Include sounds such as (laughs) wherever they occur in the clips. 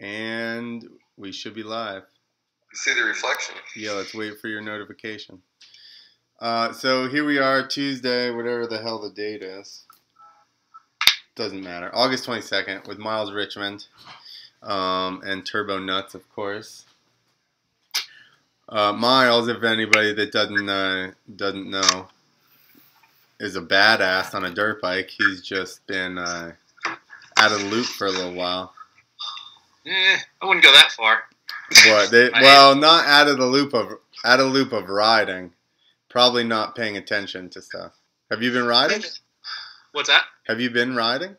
And we should be live. See the reflection. Yeah, let's wait for your notification. Uh, so here we are, Tuesday, whatever the hell the date is. Doesn't matter. August 22nd with Miles Richmond um, and Turbo Nuts, of course. Uh, Miles, if anybody that doesn't uh, doesn't know, is a badass on a dirt bike. He's just been uh, out of the loop for a little while. Eh, I wouldn't go that far. What? They, (laughs) well, not out of the loop of out of loop of riding. Probably not paying attention to stuff. Have you been riding? What's that? Have you been riding?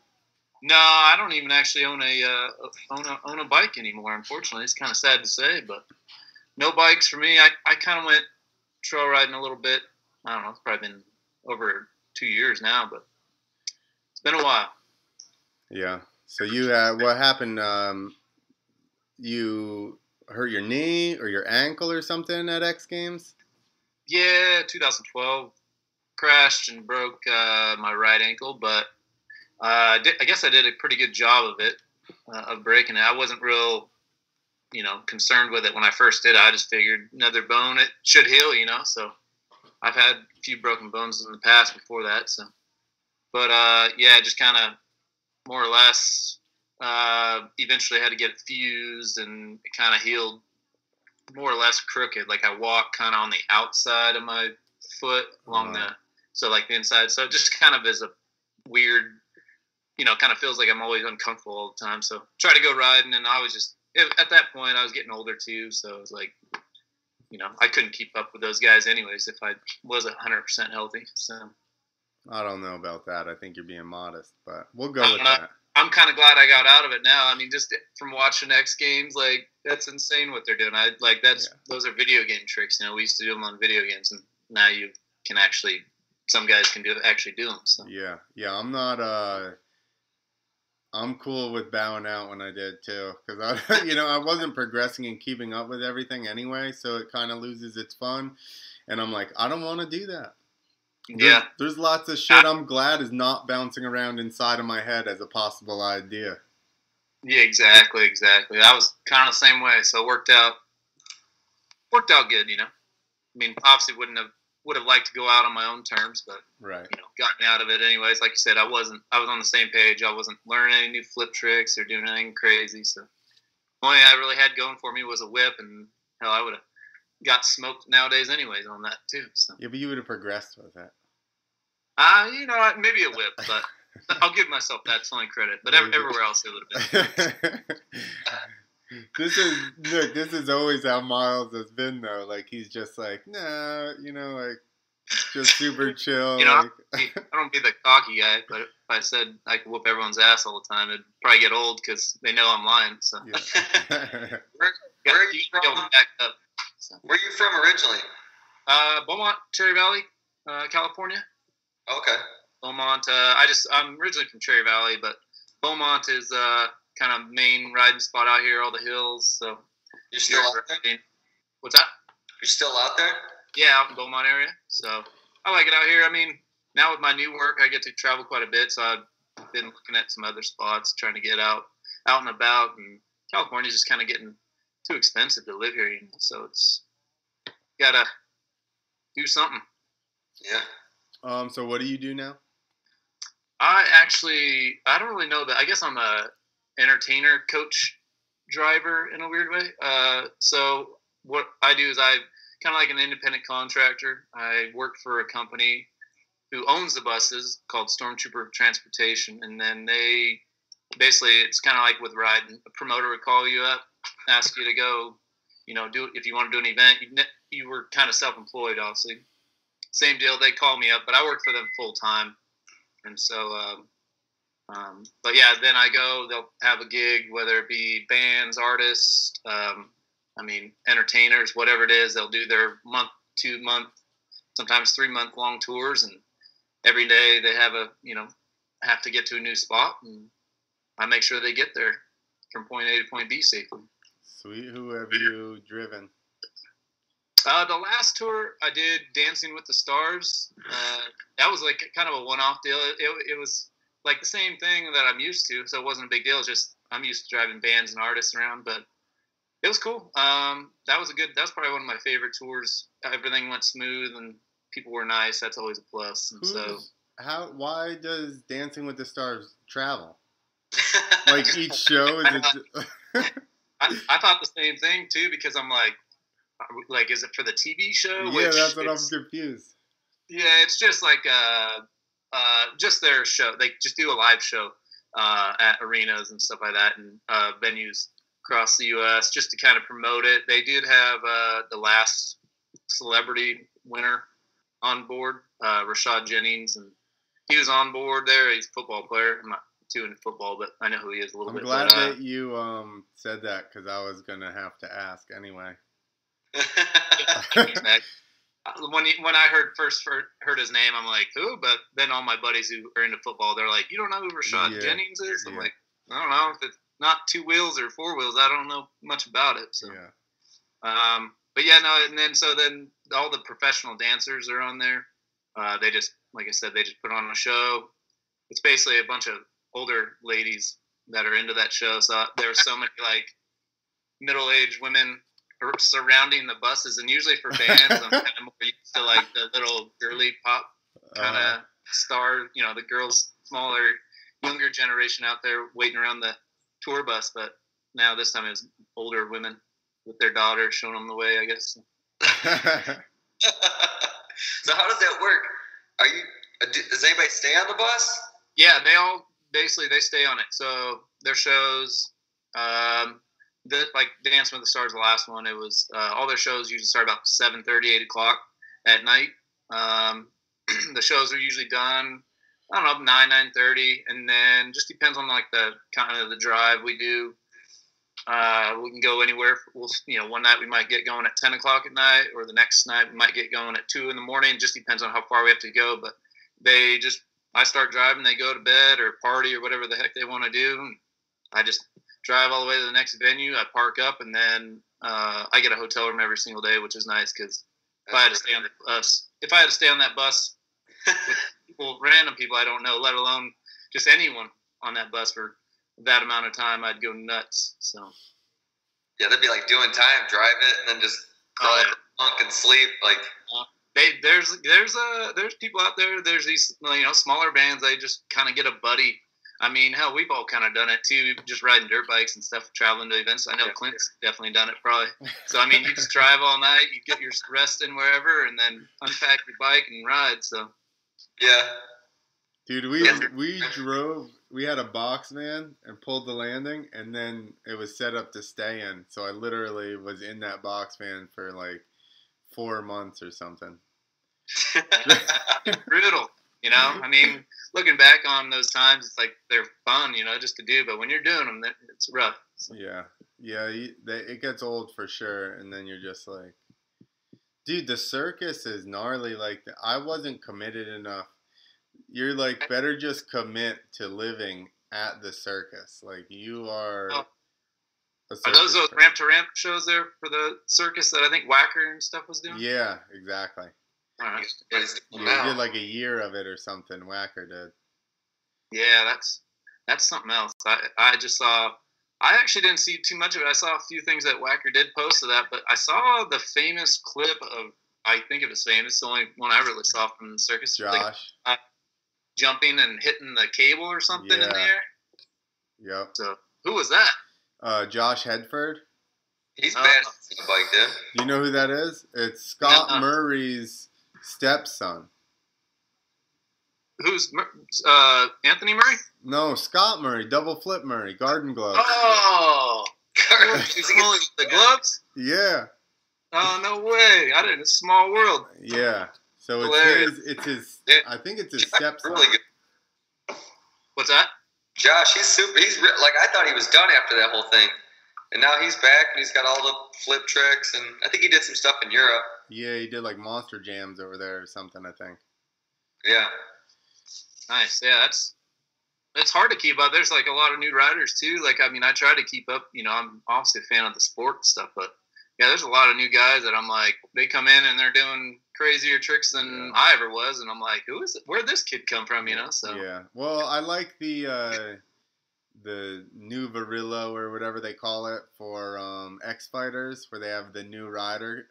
No, I don't even actually own a uh, own a own a bike anymore. Unfortunately, it's kind of sad to say, but no bikes for me. I, I kind of went trail riding a little bit. I don't know. It's probably been over two years now, but it's been a while. Yeah. So you uh, what happened? Um, you hurt your knee or your ankle or something at X Games? Yeah, 2012 crashed and broke uh, my right ankle, but uh, I, did, I, guess I did a pretty good job of it, uh, of breaking it. I wasn't real, you know, concerned with it when I first did. It. I just figured another bone, it should heal, you know. So I've had a few broken bones in the past before that. So, but uh, yeah, just kind of more or less. Uh, eventually, I had to get it fused, and it kind of healed more or less crooked. Like I walk kind of on the outside of my foot along the so like the inside. So it just kind of is a weird, you know, kind of feels like I'm always uncomfortable all the time. So try to go riding, and I was just at that point I was getting older too, so it was like, you know, I couldn't keep up with those guys anyways if I was hundred percent healthy. So I don't know about that. I think you're being modest, but we'll go with that. I'm kind of glad I got out of it now. I mean, just from watching X Games, like that's insane what they're doing. I like that's yeah. those are video game tricks. You know, we used to do them on video games, and now you can actually some guys can do actually do them. So yeah, yeah, I'm not. uh I'm cool with bowing out when I did too, because I, (laughs) you know, I wasn't progressing and keeping up with everything anyway, so it kind of loses its fun. And I'm like, I don't want to do that. There's, yeah. There's lots of shit I'm glad is not bouncing around inside of my head as a possible idea. Yeah, exactly, exactly. I was kind of the same way, so it worked out worked out good, you know. I mean, obviously wouldn't have would have liked to go out on my own terms, but right, you know, gotten out of it anyways. Like you said, I wasn't I was on the same page. I wasn't learning any new flip tricks or doing anything crazy. So the only I really had going for me was a whip, and hell, I would have got smoked nowadays anyways on that too. So yeah, but you would have progressed with that. Uh, you know, maybe a whip, (laughs) but I'll give myself that only credit. But everywhere else, it would have been. (laughs) this is look. This is always how Miles has been, though. Like he's just like, nah, you know, like just super (laughs) chill. You know, like. I don't be the cocky guy, but if I said I could whoop everyone's ass all the time, it'd probably get old because they know I'm lying. So. Yeah. where, where, are you from? Up, so. Where are you from originally? Uh, Beaumont, Cherry Valley, uh, California. Okay. Beaumont. Uh, I just I'm originally from Cherry Valley, but Beaumont is uh, kind of main riding spot out here, all the hills. So you're still out there. What's that? You're still out there? Yeah, out in Beaumont area. So I like it out here. I mean, now with my new work, I get to travel quite a bit. So I've been looking at some other spots, trying to get out, out and about. And California's just kind of getting too expensive to live here, you know. So it's gotta do something. Yeah. Um. So what do you do now? I actually I don't really know that. I guess I'm a entertainer coach driver in a weird way. Uh, so what I do is I kind of like an independent contractor. I work for a company who owns the buses called Stormtrooper Transportation, and then they basically it's kind of like with riding. A promoter would call you up, ask you to go, you know, do if you want to do an event. You, you were kind of self-employed, obviously same deal. They call me up, but I work for them full time, and so. Um, um, but yeah, then I go. They'll have a gig, whether it be bands, artists, um, I mean, entertainers, whatever it is. They'll do their month, two month, sometimes three month long tours, and every day they have a you know have to get to a new spot, and I make sure they get there from point A to point B safely. Sweet. Who have you driven? Uh, the last tour I did, Dancing with the Stars, uh, that was like kind of a one-off deal. It, it, it, was like the same thing that I'm used to, so it wasn't a big deal. It's just I'm used to driving bands and artists around, but it was cool. Um, that was a good. That was probably one of my favorite tours. Everything went smooth and people were nice. That's always a plus. And so how? Why does Dancing with the Stars travel? (laughs) Like each show is it? (laughs) I, I thought the same thing too because I'm like, like is it for the TV show? yeah, Which that's what I'm confused. Yeah, it's just like uh, uh, just their show. They just do a live show uh, at arenas and stuff like that, and uh, venues across the U.S. just to kind of promote it. They did have uh, the last celebrity winner on board, uh, Rashad Jennings, and he was on board there. He's a football player. I'm not too into football, but I know who he is a little I'm bit. glad but, uh, that you um said that because I was gonna have to ask anyway. (laughs) When he, when I heard first heard, heard his name, I'm like, who? But then all my buddies who are into football, they're like, you don't know who Rashad Yeah. Jennings is? I'm Yeah. like, I don't know. If it's not two wheels or four wheels, I don't know much about it. So, Yeah. um, but yeah, no. And then so then all the professional dancers are on there. Uh, they just, like I said, they just put on a show. It's basically a bunch of older ladies that are into that show. So there there's so many like middle-aged women surrounding the buses, and usually for bands, I'm kind of more used to like the little girly pop kind of Uh, star. You know, the girls, smaller, younger generation out there waiting around the tour bus. But now this time it's older women with their daughters showing them the way. I guess. (laughs) (laughs) So how does that work? Are you? uh, Does anybody stay on the bus? Yeah, they all basically they stay on it. So their shows, um, the like Dance with the Stars, the last one, it was uh, all their shows usually start about 7:30, 8 o'clock at night. Um, (clears throat) the shows are usually done, I don't know, nine, nine thirty, and then just depends on like the kind of the drive we do. Uh, we can go anywhere. We'll, you know, one night we might get going at 10 o'clock at night, or the next night we might get going at two in the morning. Just depends on how far we have to go. But they just I start driving, they go to bed or party or whatever the heck they want to do. I just drive all the way to the next venue. I park up, and then uh, I get a hotel room every single day, which is nice because if I had to stay on the bus, if I had to stay on that bus with (laughs) people, random people I don't know, let alone just anyone on that bus for that amount of time, I'd go nuts. So Yeah, they'd be like doing time, drive it, and then just crawl Oh, yeah. the bunk and sleep. Like, they there's there's uh there's people out there. There's these you know smaller bands. They just kind of get a buddy. I mean, hell, we've all kind of done it too. Just riding dirt bikes and stuff, traveling to events. I know Yeah. Clint's definitely done it, probably. So I mean, you just drive all night, you get your rest in wherever, and then unpack your bike and ride. So yeah, Dude, we Yeah. we drove. We had a box van and pulled the landing, and then it was set up to stay in. So I literally was in that box van for like four months or something. (laughs) (laughs) brutal, you know. I mean, (laughs) looking back on those times, it's like they're fun, you know, just to do. But when you're doing them, it's rough. Yeah, yeah, you, they, it gets old for sure, and then you're just like, dude, the circus is gnarly. Like I wasn't committed enough. You're like better just commit to living at the circus. Like you are. Oh. Are those those ramp to ramp shows there for the circus that I think Whacker and stuff was doing? Yeah, exactly. All right. It's- Yeah, he did like a year of it or something. Whacker did. Yeah, that's that's something else. I I just saw. I actually didn't see too much of it. I saw a few things that Whacker did post of that, but I saw the famous clip of. I think it was famous. The only one I really saw from the circus. like, Josh. jumping and hitting the cable or something in Yeah. there. Yep. So who was that? Uh, Josh Hedford. he's Uh, bad on the bike. You know who that is? It's Scott Nuh-uh. Murray's stepson. Who's uh, Anthony Murray? No, Scott Murray, double flip Murray, Garden Glove. Oh, (laughs) He's he's only the gloves. Yeah, Oh no way! I didn't. It's a small world. yeah. So it's his. It's his. Yeah. I think it's his Josh stepson. really good. What's that? Josh, he's super. He's re- like I thought he was done after that whole thing, and now he's back and he's got all the flip tricks, and I think he did some stuff in Europe. Yeah, he did like monster jams over there or something. I think. Yeah, Nice. Yeah, that's it's hard to keep up. There's like a lot of new riders too. Like I mean, I try to keep up. You know, I'm obviously a fan of the sport and stuff, but yeah, there's a lot of new guys that I'm like, they come in and they're doing crazier tricks than Yeah. I ever was, and I'm like, who is it? Where'd this kid come from? You know? So Yeah. Well, I like the uh, the new Varillo or whatever they call it for um, X Fighters, where they have the new rider.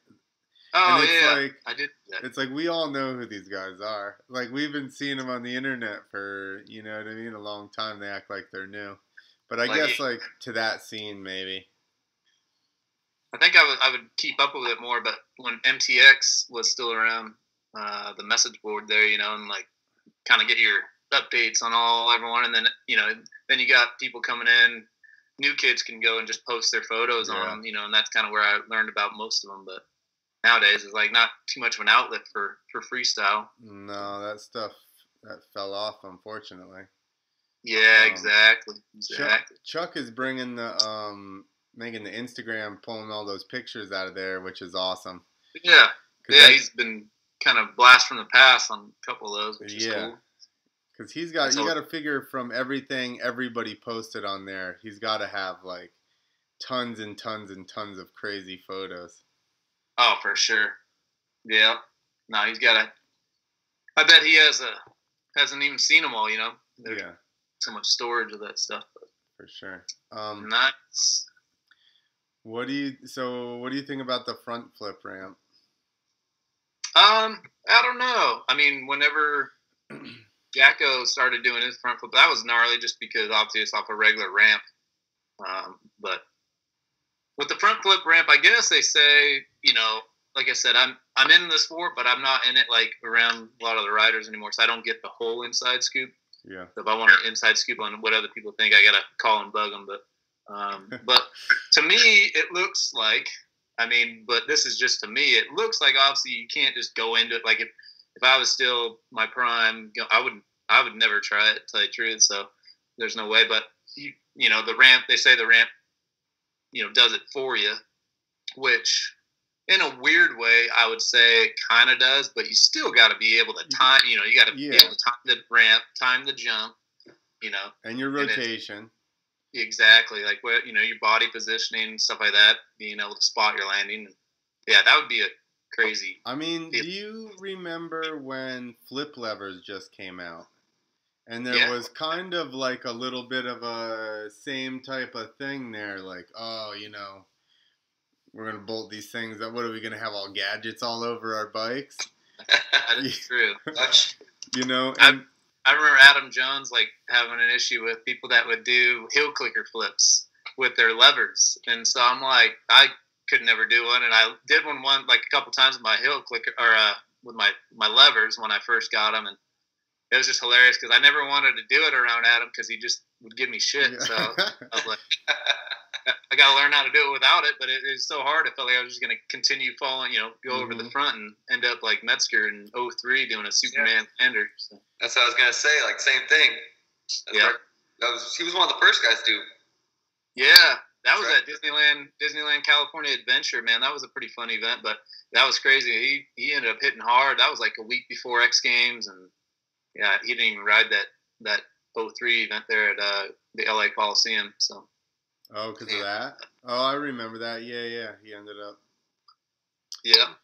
Oh yeah, like I did. That. it's like we all know who these guys are. Like we've been seeing them on the internet for you know what I mean, a long time. They act like they're new, but I Like- guess like to that scene maybe. I think I would I would keep up with it more, but when MTX was still around, uh, the message board there, you know, and like kind of get your updates on all everyone, and then you know, then you got people coming in. New kids can go and just post their photos Yeah. on them, you know, and that's kind of where I learned about most of them. But nowadays, it's like not too much of an outlet for for freestyle. No, that stuff that fell off unfortunately. Yeah, Um, exactly, Chuck, exactly. Chuck is bringing the um making the Instagram pulling all those pictures out of there, which is awesome. Yeah, 'Cause yeah, he's been kind of blast from the past on a couple of those, which is Yeah. cool. Because he's got, you got to figure from everything everybody posted on there, he's got to have like tons and tons and tons of crazy photos. Oh, for sure. Yeah. No, he's got a. I bet he has a hasn't even seen them all. You know, there's Yeah, so much storage of that stuff. But for sure. Um, that's what do you? So, what do you think about the front flip ramp? um, I don't know. I mean, whenever (clears throat) Jacko started doing his front flip, that was gnarly, just because obviously it's off a regular ramp. Um, but with the front flip ramp, I guess they say, you know, like I said, I'm I'm in the sport, but I'm not in it like around a lot of the riders anymore, so I don't get the whole inside scoop. Yeah, if I want an inside scoop on what other people think, I gotta call and bug them. But um, (laughs) but to me, it looks like I mean, but this is just to me. It looks like obviously you can't just go into it. Like if if I was still my prime, I wouldn't. I would never try it. To tell you the truth, so there's no way. But you you know the ramp. They say the ramp, you know, does it for you, which in a weird way, I would say it kind of does, but you still got to be able to time. You know, you got to Yeah. be able to time the ramp, time the jump. You know, and your And rotation. exactly like what you know, your body positioning, stuff like that. Being able to spot your landing. Yeah, that would be a crazy. I mean, do you remember when flip levers just came out? And there Yeah. was kind of like a little bit of a same type of thing there, like, oh, you know, we're gonna bolt these things up. What are we gonna have all gadgets all over our bikes? (laughs) (laughs) That's true. Much. You know, I- and I remember Adam Jones like having an issue with people that would do heel clicker flips with their levers, and so I'm like, I could never do one, and I did one one like a couple times with my heel clicker or uh, with my my levers when I first got them, and it was just hilarious because I never wanted to do it around Adam because he just would give me shit. So I was like, (laughs) I got to learn how to do it without it, but it, it was so hard. I felt like I was just going to continue falling, you know, go over the Mhm. front and end up like Metzger in 03 doing a Superman lander. So. That's what I was gonna say. Like same thing. That's Yeah. That was he was one of the first guys to do. Yeah, that was Right. at Disneyland, Disneyland California Adventure. Man, that was a pretty fun event, but that was crazy. He he ended up hitting hard. That was like a week before X Games, and yeah, he didn't even ride that that 03 event there at uh, the LA Coliseum. So oh, because of that. Oh, I remember that. Yeah, yeah. He ended up. yeah,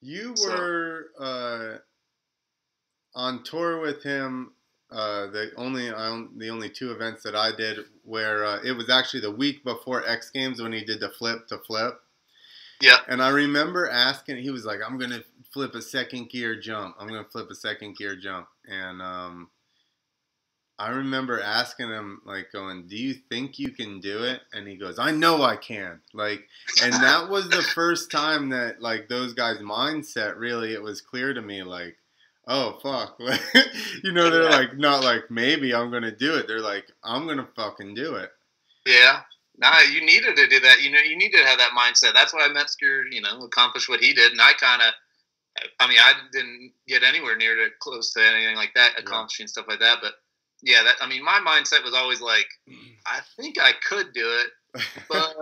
You So- were uh, on tour with him. Uh, the only the only two events that I did where uh, it was actually the week before X Games when he did the flip to flip. yeah, And I remember asking, he was like, "I'm gonna flip a second gear jump. I'm gonna flip a second gear jump." And um, I remember asking him, like, going, "Do you think you can do it?" And he goes, "I know I can." Like, and that was the (laughs) first time that like those guys' mindset really it was clear to me, like. Oh fuck! (laughs) you know they're like not like maybe I'm gonna do it. They're like I'm gonna fucking do it. yeah. Nah, you needed to do that. You know, you need to have that mindset. That's why Metzger, you know, accomplished what he did, and I kind of. I mean, I didn't get anywhere near to close to anything like that, Yeah. accomplishing stuff like that. But yeah, that I mean, my mindset was always like, (clears throat) I think I could do it, (laughs) but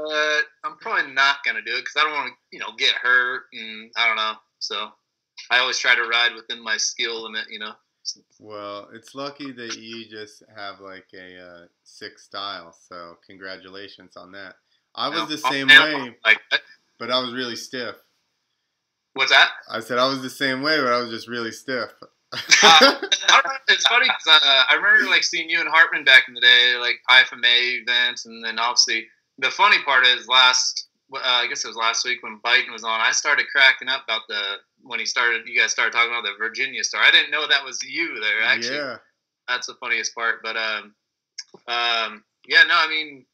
I'm probably not gonna do it because I don't want to, you know, get hurt and I don't know. So I always try to ride within my skill limit, you know. Well, it's lucky that you just have like a uh, sick style. So congratulations on that. I was the same way. Like but I was really stiff. What's that? I said I was the same way, but I was just really stiff. Uh, I don't know, it's funny because uh, I remember like seeing you and Hartman back in the day, like IFMA events, and then obviously the funny part is last. Uh, I guess it was last week when Biden was on. I started cracking up about the when he started. You guys started talking about the Virginia star. I didn't know that was you there. Actually, yeah. that's the funniest part. But um, um, yeah, no, I mean,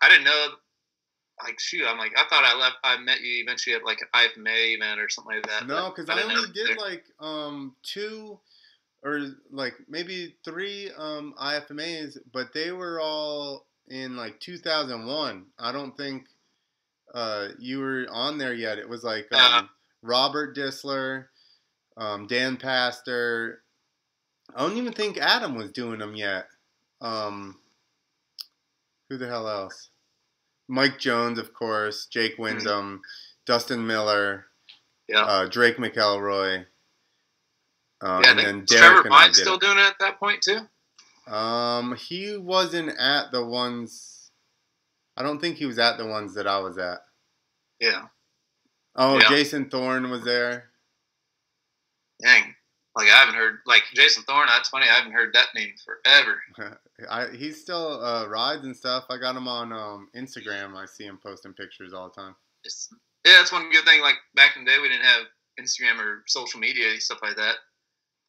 I didn't know. Like, shoot, I'm like, I thought I left. I met you eventually at like an IFMA event or something like that. No, because I didn't only did there. like um two or like maybe three um IFMAs, but they were all in like 2001. I don't think uh you were on there yet. It was like um, Uh-huh. Robert Disler, um, Dan Pastor. I don't even think Adam was doing them yet. Um, who the hell else? Mike Jones, of course. Jake Windham, Dustin Miller Yeah. uh, Drake McElroy. Um, yeah, and then Derek Trevor Vine still it. doing it at that point too. Um, he wasn't at the ones. I don't think he was at the ones that I was at. Yeah. Oh, Yeah. Jason Thorne was there. Dang. Like I haven't heard like Jason Thorne. That's funny. I haven't heard that name forever. (laughs) I, he still uh, rides and stuff. I got him on um, Instagram. I see him posting pictures all the time. It's, yeah, that's one good thing. Like back in the day, we didn't have Instagram or social media stuff like that.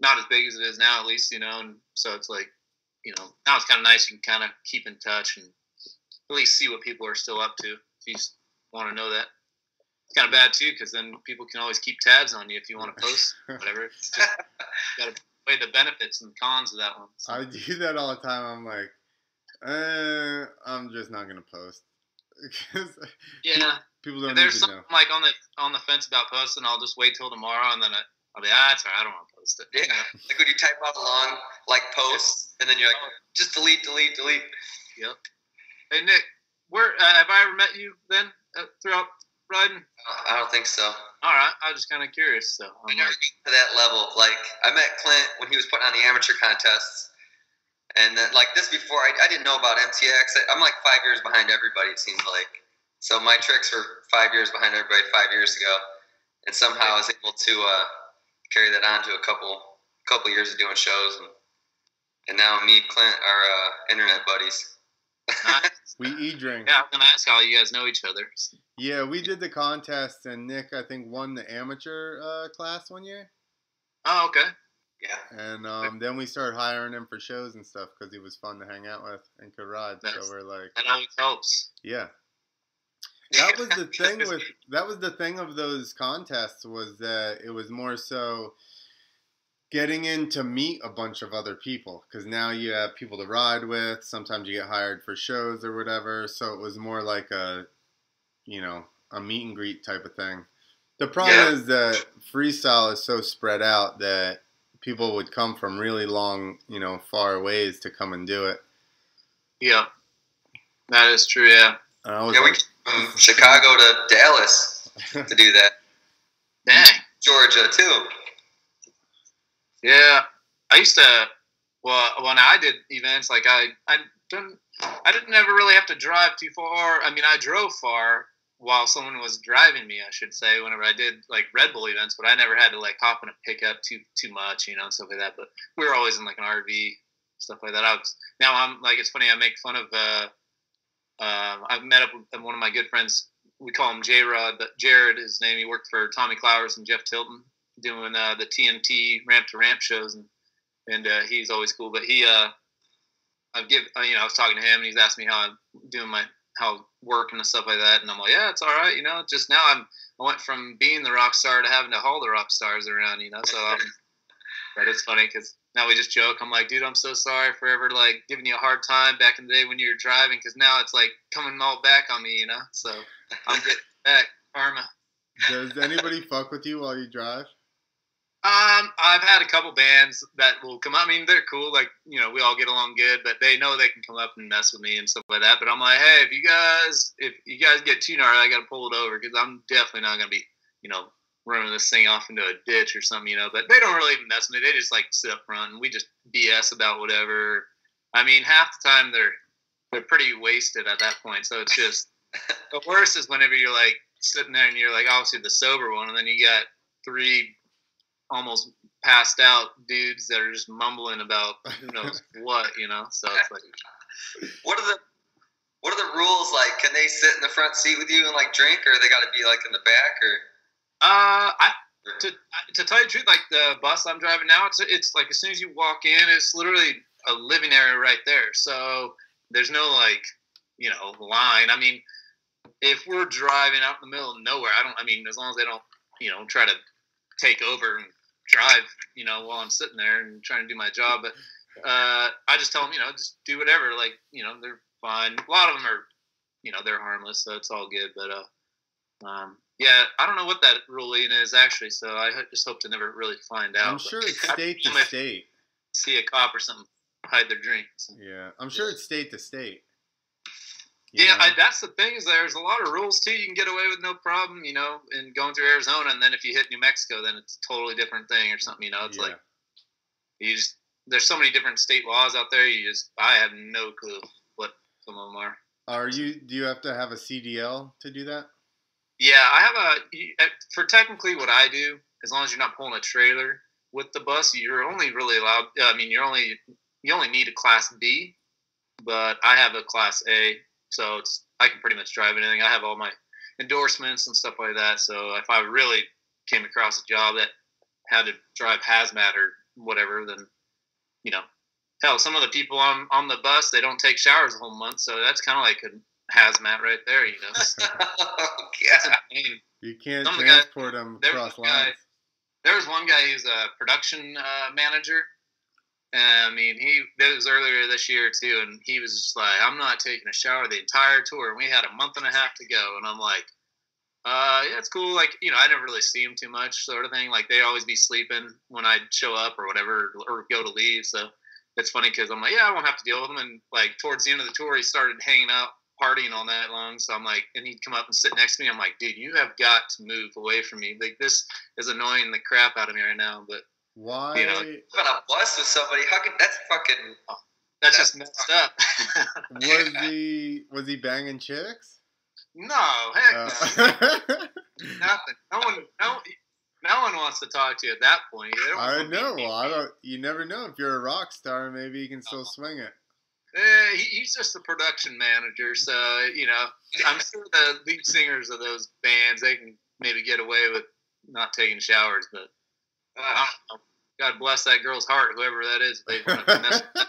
Not as big as it is now, at least you know. And so it's like, you know, now it's kind of nice. You can kind of keep in touch and at least see what people are still up to if you want to know that. It's kind of bad too because then people can always keep tabs on you if you want to (laughs) post whatever. It's just got to weigh the benefits and cons of that one. So, I do that all the time. I'm like, uh, I'm just not gonna post (laughs) because yeah, people if don't need there's to something know. like on the on the fence about posting, I'll just wait till tomorrow and then I, I'll be ah, it's all right. I don't want to post it. Yeah. Like when you type out a long like post, and then you're like, just delete, delete, delete. Yep. Hey Nick, where uh, have I ever met you then uh, throughout riding? I don't think so. All right, I was just kind of curious. So I I'm never like, to that level. Like I met Clint when he was putting on the amateur contests, and then like this before I, I didn't know about MTX. I- I'm like five years behind everybody. It seems like so my tricks were five years behind everybody five years ago, and somehow I was able to uh, carry that on to a couple couple years of doing shows, and, and now me and Clint are uh, internet buddies. We e drink. yeah, I was gonna ask how you guys know each other. Yeah, we did the contest, and Nick, I think, won the amateur uh, class one year. Oh, okay. Yeah. And um, then we started hiring him for shows and stuff because he was fun to hang out with and could ride. Nice. So we're like, That always helps. yeah. (laughs) That was the thing with (laughs) that was the thing of those contests was that it was more so getting in to meet a bunch of other people because now you have people to ride with. Sometimes you get hired for shows or whatever. So it was more like a, you know, a meet and greet type of thing. The problem Yeah. is that freestyle is so spread out that people would come from really long, you know, far ways to come and do it. Yeah, that is true. Yeah. And I was Yeah, we like, came from Chicago to Dallas to do that. (laughs) Dang. Georgia too. Yeah, I used to. Well, when I did events, like I, I didn't, I didn't ever really have to drive too far. I mean, I drove far while someone was driving me, I should say. Whenever I did like Red Bull events, but I never had to like hop in a pickup too too much, you know, and stuff like that. But we were always in like an RV, stuff like that. I was now I'm like it's funny. I make fun of. uh uh, I've met up with one of my good friends. We call him J Rod, but Jared, his name. He worked for Tommy Clowers and Jeff Tilton doing uh, the TNT ramp to ramp shows, and and uh, he's always cool. But he, uh, I've give, you know, I was talking to him, and he's asked me how I'm doing my how work and stuff like that, and I'm like, yeah, it's all right, you know. Just now, I'm I went from being the rock star to having to haul the rock stars around, you know. So, um, (laughs) but it's funny because now we just joke. I'm like, dude, I'm so sorry for ever like giving you a hard time back in the day when you were driving, because now it's like coming all back on me, you know. So I'm getting back karma. Does anybody fuck with you while you drive? Um, I've had a couple bands that will come. I mean, they're cool. Like you know, we all get along good, but they know they can come up and mess with me and stuff like that. But I'm like, hey, if you guys, if you guys get too gnarly, I got to pull it over because I'm definitely not gonna be, you know, running this thing off into a ditch or something, you know. But they don't really mess with me. They just like sit up front and we just BS about whatever. I mean, half the time they're they're pretty wasted at that point. So it's just (laughs) the worst is whenever you're like sitting there and you're like obviously the sober one, and then you got three almost passed out dudes that are just mumbling about who knows (laughs) what, you know. So it's like, What are the what are the rules like? Can they sit in the front seat with you and like drink, or they got to be like in the back, or? uh, I to to tell you the truth, like the bus I'm driving now, it's it's like as soon as you walk in, it's literally a living area right there. So there's no like you know line. I mean, if we're driving out in the middle of nowhere, I don't. I mean, as long as they don't you know try to take over and drive, you know, while I'm sitting there and trying to do my job, but uh, I just tell them, you know, just do whatever. Like you know, they're fine. A lot of them are, you know, they're harmless, so it's all good. But uh, um, yeah, I don't know what that ruling is actually, so I ho- just hope to never really find out. I'm sure it's (laughs) state to state. See a cop or something, hide their drink. So. Yeah, I'm sure it's state to state. Yeah. I, that's the thing is there's a lot of rules too. You can get away with no problem, you know, in going through Arizona, and then if you hit New Mexico, then it's a totally different thing or something. You know, it's Yeah. like you just there's so many different state laws out there. You just I have no clue what some of them are. Are you? Do you have to have a CDL to do that? Yeah, I have a uh, for technically what I do. As long as you're not pulling a trailer with the bus, you're only really allowed. I mean, you're only you only need a class B, but I have a class A, so it's I can pretty much drive anything. I have all my endorsements and stuff like that. So if I really came across a job that had to drive hazmat or whatever, then you know, hell, some of the people on on the bus they don't take showers a whole month, so that's kind of like a hazmat right there. You know, (laughs) oh, yeah. You can't Some the guys- transport them across a guy- lines. there was one guy who's a production uh, manager. I mean, he that was earlier this year too, and he was just like, "I'm not taking a shower the entire tour." And we had a month and a half to go, and I'm like, "Uh, yeah, it's cool." Like, you know, I never really see him too much, sort of thing. Like, they always be sleeping when I'd show up or whatever, or go to leave. So it's funny because I'm like, "Yeah, I won't have to deal with him." And like towards the end of the tour, he started hanging out, partying all night long. So I'm like, and he'd come up and sit next to me. I'm like, "Dude, you have got to move away from me. Like, this is annoying the crap out of me right now." But Why? you know, on a bus with somebody. How can that's fucking? That's That's just messed up. (laughs) was he was he banging chicks? no, heck Uh, no. (laughs) Nothing. No one no no one wants to talk to you at that point. I know. Well, I don't. You never know. If you're a rock star, maybe you can still swing it. Eh, he, he's just a production manager, so you know. I'm sure the lead singers of those bands they can maybe get away with not taking showers, but I don't know. God bless that girl's heart, whoever that is. They want to (laughs) mess with that.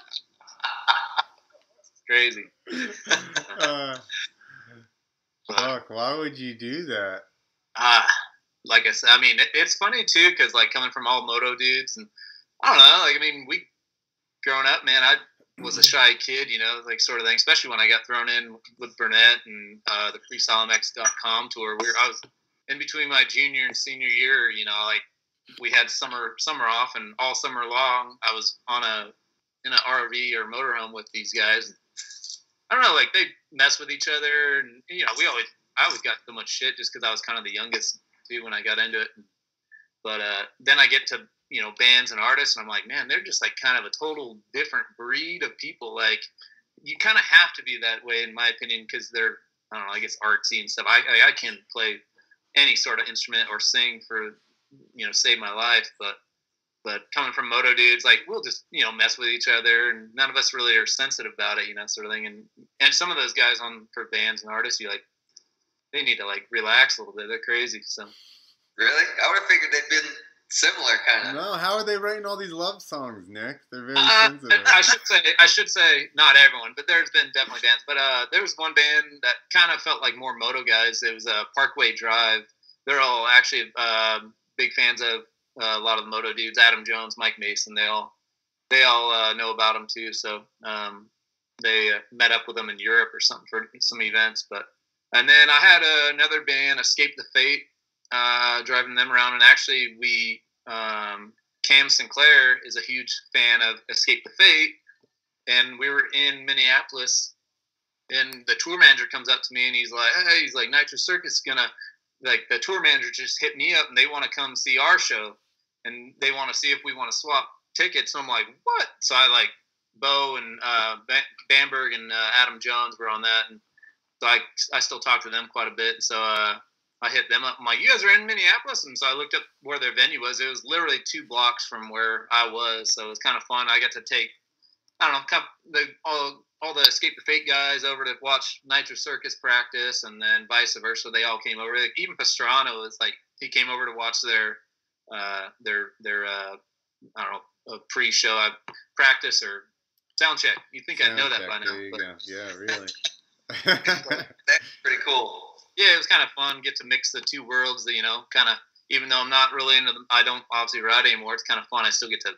It's (laughs) crazy. Uh, fuck. Why would you do that? ah, like I said, I mean, it, it's funny too because like coming from all moto dudes, and I don't know, like I mean, we growing up, man, I was a shy kid, you know, like sort of thing. Especially when I got thrown in with Burnett and uh, the FreestyleMX.com tour. We were, I was in between my junior and senior year, you know, like we had summer summer off, and all summer long I was on a in an RV or motorhome with these guys. I don't know, like they mess with each other, and you know, we always I always got so much shit just because I was kind of the youngest too when I got into it. But uh, then I get to you know bands and artists, and I'm like, man, they're just like kind of a total different breed of people. Like you kind of have to be that way, in my opinion, because they're I don't know, I guess artsy and stuff. I I, I can play any sort of instrument or sing for you know save my life, but but coming from moto dudes, like we'll just you know mess with each other, and none of us really are sensitive about it, you know, sort of thing. And and some of those guys on for bands and artists, you like they need to like relax a little bit. They're crazy. So Really? I would have figured they'd been similar, kind of. No, how are they writing all these love songs, Nick? They're very Uh, sensitive. I should say I should say not everyone, but there's been definitely bands. But uh, there was one band that kind of felt like more moto guys. It was uh, Parkway Drive. They're all actually um big fans of uh, a lot of the moto dudes. Adam Jones, Mike Mason. They all they all uh, know about them too. So um, they uh, met up with them in Europe or something for some events. But and then I had uh, another band, Escape the Fate, uh, driving them around, and actually we um, Cam Sinclair is a huge fan of Escape the Fate, and we were in Minneapolis, and the tour manager comes up to me and he's like, "Hey, he's like Nitro Circus is gonna like the tour manager just hit me up and they want to come see our show, and they want to see if we want to swap tickets." So I'm like, "What?" So I like Bo and uh, Bamberg and uh, Adam Jones were on that, and so I I still talk to them quite a bit. So uh, I hit them up. I'm like, you guys are in Minneapolis, and so I looked up where their venue was. It was literally two blocks from where I was, so it was kind of fun. I got to take, I don't know, the all all the Escape the Fate guys over to watch Nitro Circus practice, and then vice versa. They all came over. Even Pastrana was like, he came over to watch their uh, their their uh, I don't know a pre-show I practice or sound check. You think I know that by now? But... Yeah, (laughs) really. That's pretty cool. Yeah, it was kind of fun. Get to mix the two worlds. You know, kind of. Even though I'm not really into them, I don't obviously ride anymore. It's kind of fun. I still get to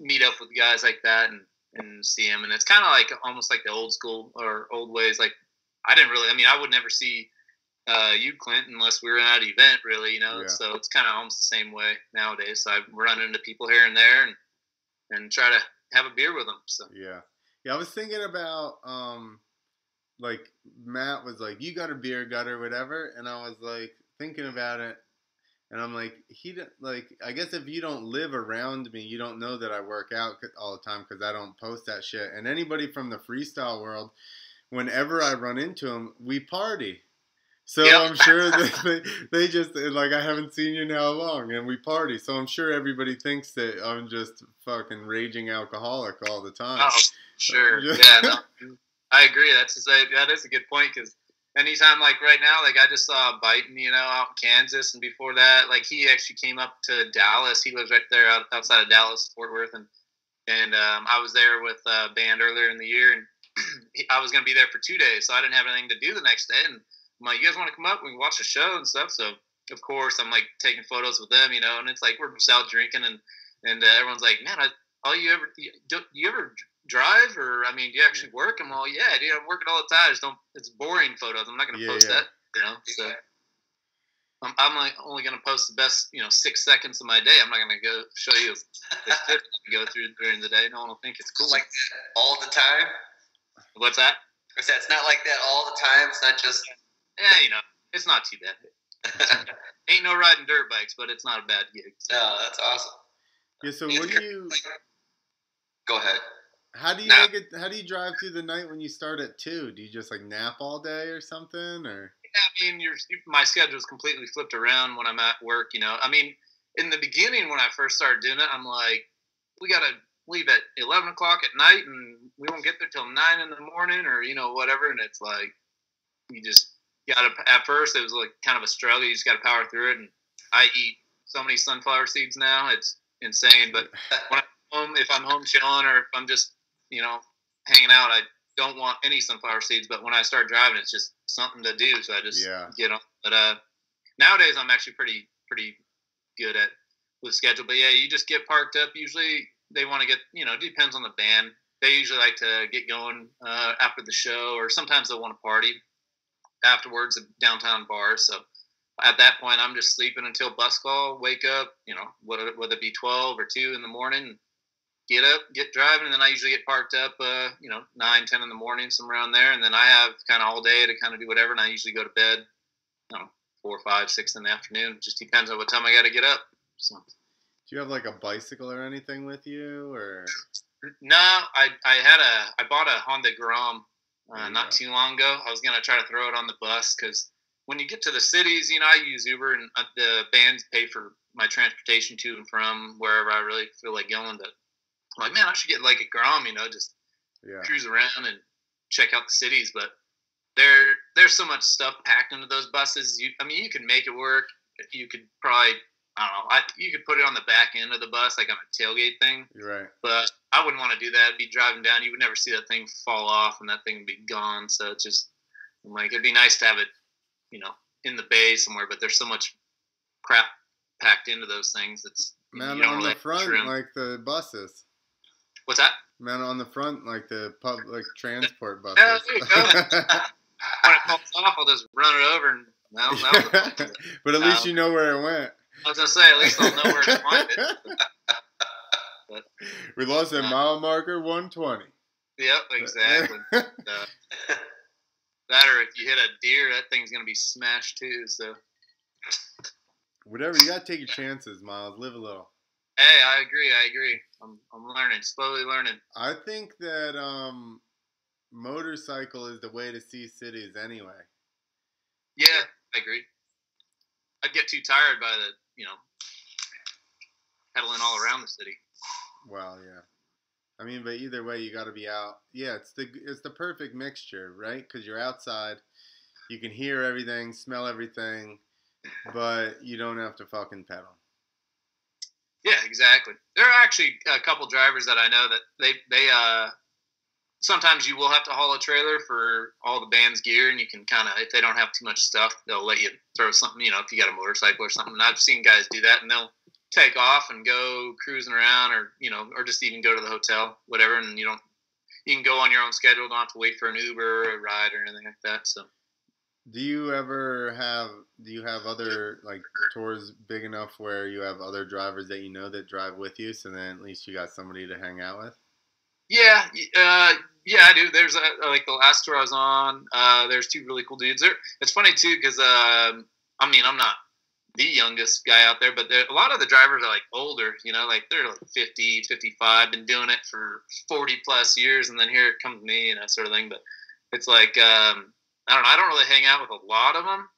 meet up with guys like that and and see him. And it's kind of like almost like the old school or old ways. Like I didn't really. I mean, I would never see uh, you, Clint, unless we were at an event, really. You know, yeah. so it's kind of almost the same way nowadays. So I run into people here and there and and try to have a beer with them. So yeah, yeah. I was thinking about um, like Matt was like, "You got a beer gutter, whatever," and I was like thinking about it, and I'm like, he like I guess if you don't live around me, you don't know that I work out all the time because I don't post that shit. And anybody from the freestyle world, whenever I run into them, we party. So yep. I'm sure (laughs) that they, they just like I haven't seen you in how long, and we party. So I'm sure everybody thinks that I'm just fucking raging alcoholic all the time. Oh, sure. (laughs) yeah, no, I agree. That's a, that is a good point because anytime like right now, like I just saw Biden, you know, out in Kansas, and before that, like he actually came up to Dallas. He lives right there out, outside of Dallas, Fort Worth, and and um, I was there with a band earlier in the year, and (clears throat) I was going to be there for two days, so I didn't have anything to do the next day, and I'm like, you guys want to come up? We can watch the show and stuff. So of course I'm like taking photos with them, you know, and it's like we're just out drinking and and uh, everyone's like, man, I, all you ever do you ever drive or I mean, do you actually work? I'm all, yeah, dude, I'm working all the time. I just don't. It's boring photos. I'm not gonna yeah, post yeah. that, you know. So. I'm, I'm like only gonna post the best, you know, six seconds of my day. I'm not gonna go show you the (laughs) go through during the day. No one will think it's cool. Like all the time. What's that? It's not like that all the time. It's not just yeah, you know, it's not too bad. (laughs) Ain't no riding dirt bikes, but it's not a bad gig. So. No, that's awesome. Yeah. So what do you? Go ahead. How do you nah. make it? How do you drive through the night when you start at two? Do you just like nap all day or something, or? Yeah, I mean, your my schedule is completely flipped around when I'm at work. You know, I mean, in the beginning when I first started doing it, I'm like, we gotta leave at eleven o'clock at night, and we won't get there till nine in the morning, or you know, whatever. And it's like, you just got to at first it was like kind of a struggle. You just got to power through it. And I eat so many sunflower seeds now, it's insane. But (laughs) when I'm home, if I'm home chilling or if I'm just you know hanging out, I don't want any sunflower seeds. But when I start driving, it's just something to do. So I just yeah. get on. But uh, nowadays I'm actually pretty pretty good at with schedule. But yeah, you just get parked up. Usually they want to get you know depends on the band. They usually like to get going uh, after the show, or sometimes they want to party afterwards at downtown bars. So at that point, I'm just sleeping until bus call, wake up, you know, whether, whether it be 12 or 2 in the morning, get up, get driving, and then I usually get parked up, uh, you know, 9, 10 in the morning, somewhere around there. And then I have kind of all day to kind of do whatever, and I usually go to bed, you know, 4, 5, 6 in the afternoon. It just depends on what time I got to get up. So. Do you have like a bicycle or anything with you, or? No, I I had a I bought a Honda Grom uh, not too long ago. I was gonna try to throw it on the bus because when you get to the cities, you know, I use Uber and uh, the bands pay for my transportation to and from wherever I really feel like going. But I'm like, man, I should get like a Grom, you know, just yeah. cruise around and check out the cities. But there, there's so much stuff packed into those buses. You, I mean, you can make it work. You could probably I don't know. I, you could put it on the back end of the bus, like on a tailgate thing. You're right. But I wouldn't want to do that. I'd be driving down. You would never see that thing fall off, and that thing would be gone. So it's just I'm like it'd be nice to have it, you know, in the bay somewhere. But there's so much crap packed into those things. It's man on really the front, like the buses. What's that? Man on the front, like the public transport (laughs) buses. Yeah, there you go. (laughs) when it falls off, I'll just run it over and. No, (laughs) but at least you know where it went. I was gonna say, at least I'll know where to find it. but, we lost a uh, mile marker 120. Yep, exactly. uh, that or if you hit a deer, that thing's gonna be smashed too. So whatever, you gotta take your chances, Miles. Live a little. Hey, I agree. I agree. I'm, I'm learning, slowly learning. I think that um, motorcycle is the way to see cities anyway. Yeah, I agree. I'd get too tired by the you know pedaling all around the city. Well, yeah. I mean, but either way, you got to be out. Yeah, it's the it's the perfect mixture, right? Because you're outside, you can hear everything, smell everything, but you don't have to fucking pedal. Yeah, exactly. There are actually a couple drivers that I know that they they uh sometimes you will have to haul a trailer for all the band's gear, and you can kind of if they don't have too much stuff, they'll let you throw something. You know, if you got a motorcycle or something. And I've seen guys do that, and they'll take off and go cruising around, or you know, or just even go to the hotel, whatever, and you don't. You can go on your own schedule. Don't have to wait for an Uber or a ride or anything like that. So. Do you ever have do you have other like tours big enough where you have other drivers that you know that drive with you so then at least you got somebody to hang out with? Yeah, uh, yeah, I do. There's a, like the last tour I was on. Uh, there's two really cool dudes. There, it's funny too because um, I mean I'm not the youngest guy out there, but there, a lot of the drivers are like older. You know, like they're like 50, 55, been doing it for 40 plus years, and then here it comes me and that sort of thing. But it's like um, I don't know. I don't really hang out with a lot of them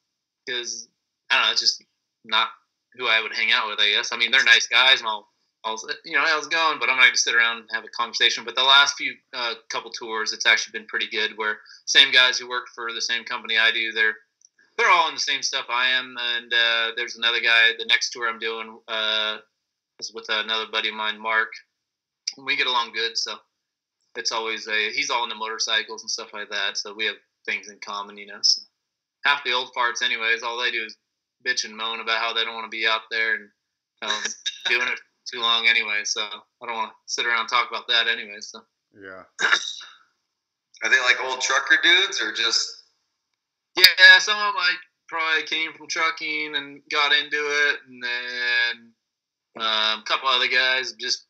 because I don't know. It's just not who I would hang out with. I guess. I mean, they're nice guys, and I'll, I'll you know, how's it going? But I'm not going to sit around and have a conversation. But the last few uh, couple tours, it's actually been pretty good. Where same guys who work for the same company I do, they're they're all in the same stuff I am. And uh, there's another guy. The next tour I'm doing uh, is with another buddy of mine, Mark. We get along good, so it's always a. He's all into motorcycles and stuff like that. So we have things in common, you know. So half the old farts, anyways, all they do is bitch and moan about how they don't want to be out there and um, (laughs) doing it too long anyway. So I don't want to sit around and talk about that anyway. So yeah. (coughs) Are they like old trucker dudes or just? Yeah, some of them like probably came from trucking and got into it, and then um, a couple other guys just.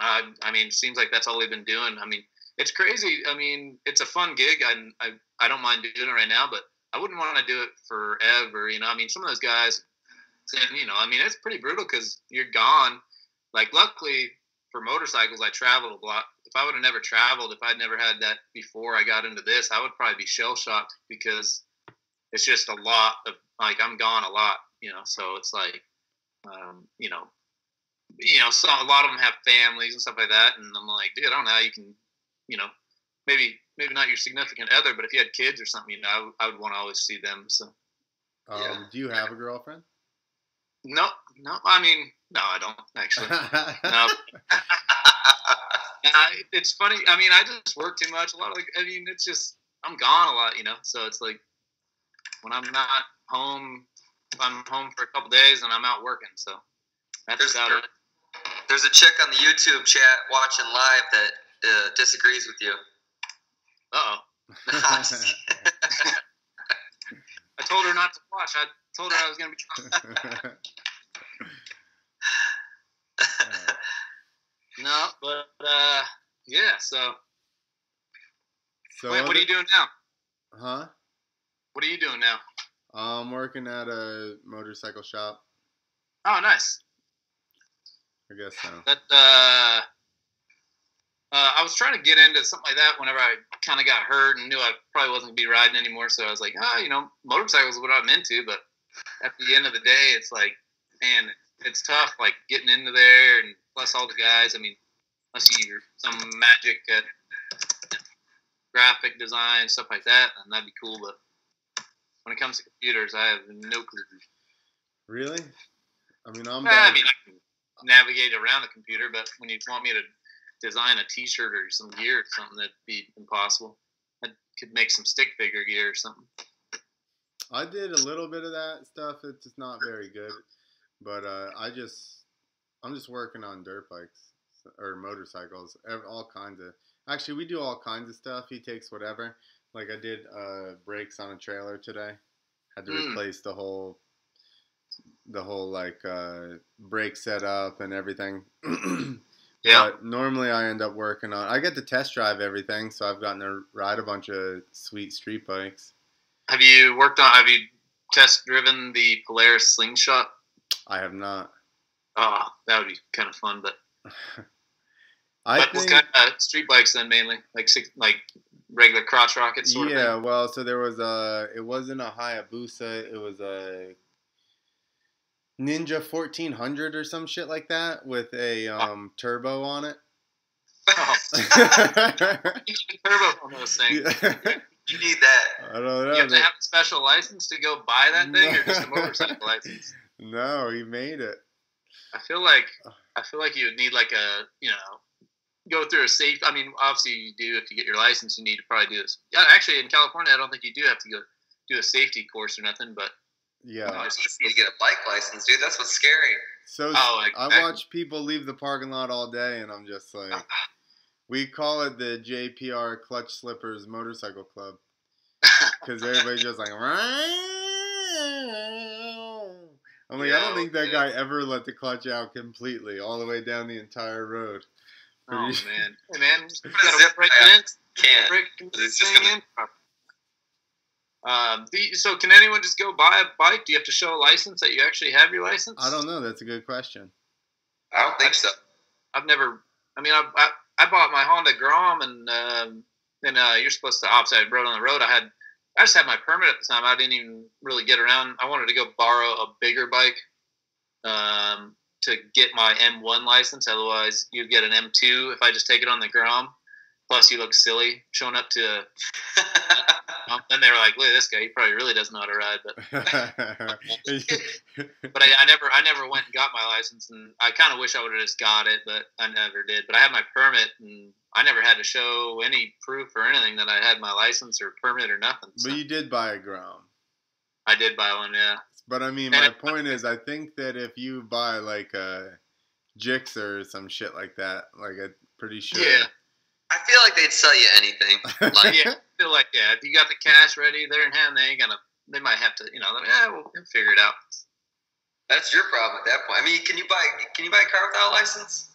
Uh, I mean, seems like that's all they've been doing. I mean, it's crazy. I mean, it's a fun gig. I, I, I don't mind doing it right now, but I wouldn't want to do it forever. You know, I mean, some of those guys, you know, I mean, it's pretty brutal because you're gone. Like, luckily for motorcycles, I traveled a lot. If I would have never traveled, if I'd never had that before I got into this, I would probably be shell shocked because it's just a lot of like I'm gone a lot. You know, so it's like, um, you know, you know, so a lot of them have families and stuff like that, and I'm like, dude, I don't know how you can you know, maybe maybe not your significant other, but if you had kids or something, you know, I, w- I would want to always see them. So, um, yeah. Do you have a girlfriend? No, no. I mean, no, I don't actually. (laughs) no. it's funny. I mean, I just work too much. A lot of, like, I mean, it's just I'm gone a lot, you know. So it's like when I'm not home, I'm home for a couple days and I'm out working. So that's there's, about it. There's a chick on the YouTube chat watching live that uh, disagrees with you. Oh. (laughs) I told her not to watch. I told her I was going to be. (laughs) (laughs) no, but uh, yeah. So, so Wait, what are you doing now? Huh? What are you doing now? I'm working at a motorcycle shop. Oh, nice. I guess so. That uh, uh, I was trying to get into something like that whenever I kind of got hurt and knew I probably wasn't going to be riding anymore. So I was like, ah, oh, you know, motorcycles is what I'm into. But at the end of the day, it's like, man, it's tough, like getting into there and plus all the guys. I mean, unless you're some magic at graphic design, stuff like that, then that'd be cool. But when it comes to computers, I have no clue. Really? I mean, I'm. I mean, I can navigate around the computer, but when you want me to design a T-shirt or some gear or something that'd be impossible. I could make some stick figure gear or something. I did a little bit of that stuff. It's just not very good, but uh, I just I'm just working on dirt bikes or motorcycles, all kinds of. Actually, we do all kinds of stuff. He takes whatever. Like I did uh, brakes on a trailer today. Had to mm. replace the whole the whole like uh, brake setup and everything. (clears throat) Yeah. But normally I end up working on. I get to test drive everything, so I've gotten to ride a bunch of sweet street bikes. Have you worked on? Have you test driven the Polaris Slingshot? I have not. Oh, that would be kind of fun, but. (laughs) I but think, kind of street bikes then mainly, like like regular crotch rockets. Yeah, of well, so there was a. It wasn't a Hayabusa. It was a Ninja 1400 or some shit like that with a um, turbo on it. Oh, (laughs) you need a turbo on those things. (laughs) Yeah. You need that. I don't know. You have to have a special license to go buy that thing, or just a No. (laughs) motorcycle license. no, he made it. I feel like I feel like you would need like a you know go through a safe. I mean, obviously you do if you get your license, you need to probably do this. Yeah, actually in California, I don't think you do have to go do a safety course or nothing. But Yeah. Oh, it's easy to get a bike license, dude. That's what's scary. So oh, I watch people leave the parking lot all day, and I'm just like, (laughs) we call it the JPR Clutch Slippers Motorcycle Club (laughs) because everybody's just like, I'm like, I don't think that yeah. guy ever let the clutch out completely all the way down the entire road. oh man, (laughs) hey man, you Put a gotta zip break it in. Can't. break It's just gonna- in. Um, do you- so can anyone just go buy a bike? Do you have to show a license that you actually have your license? I don't know. That's a good question. I don't think so. I've never. I mean, I, I, I bought my Honda Grom, and um, then uh, you're supposed to outside road on the road. I had, I just had my permit at the time. I didn't even really get around. I wanted to go borrow a bigger bike, um, to get my M1 license. Otherwise, you get an M2 if I just take it on the Grom. Plus, you look silly showing up to. (laughs) Um, then they were like, "Look at this guy. He probably really doesn't know how to ride." But (laughs) but I, I never I never went and got my license, and I kind of wish I would have just got it, but I never did. But I had my permit, and I never had to show any proof or anything that I had my license or permit or nothing. So but you did buy a Grom. I did buy one, yeah. But I mean, my point is, I think that if you buy like a Gixxer or some shit like that, like I'm pretty sure. Yeah. I feel like they'd sell you anything. (laughs) Like, Yeah, I feel like yeah, if you got the cash ready there in hand, they ain't gonna. They might have to, you know. Yeah, we'll we'll figure it out. That's your problem at that point. I mean, can you buy can you buy a car without a license?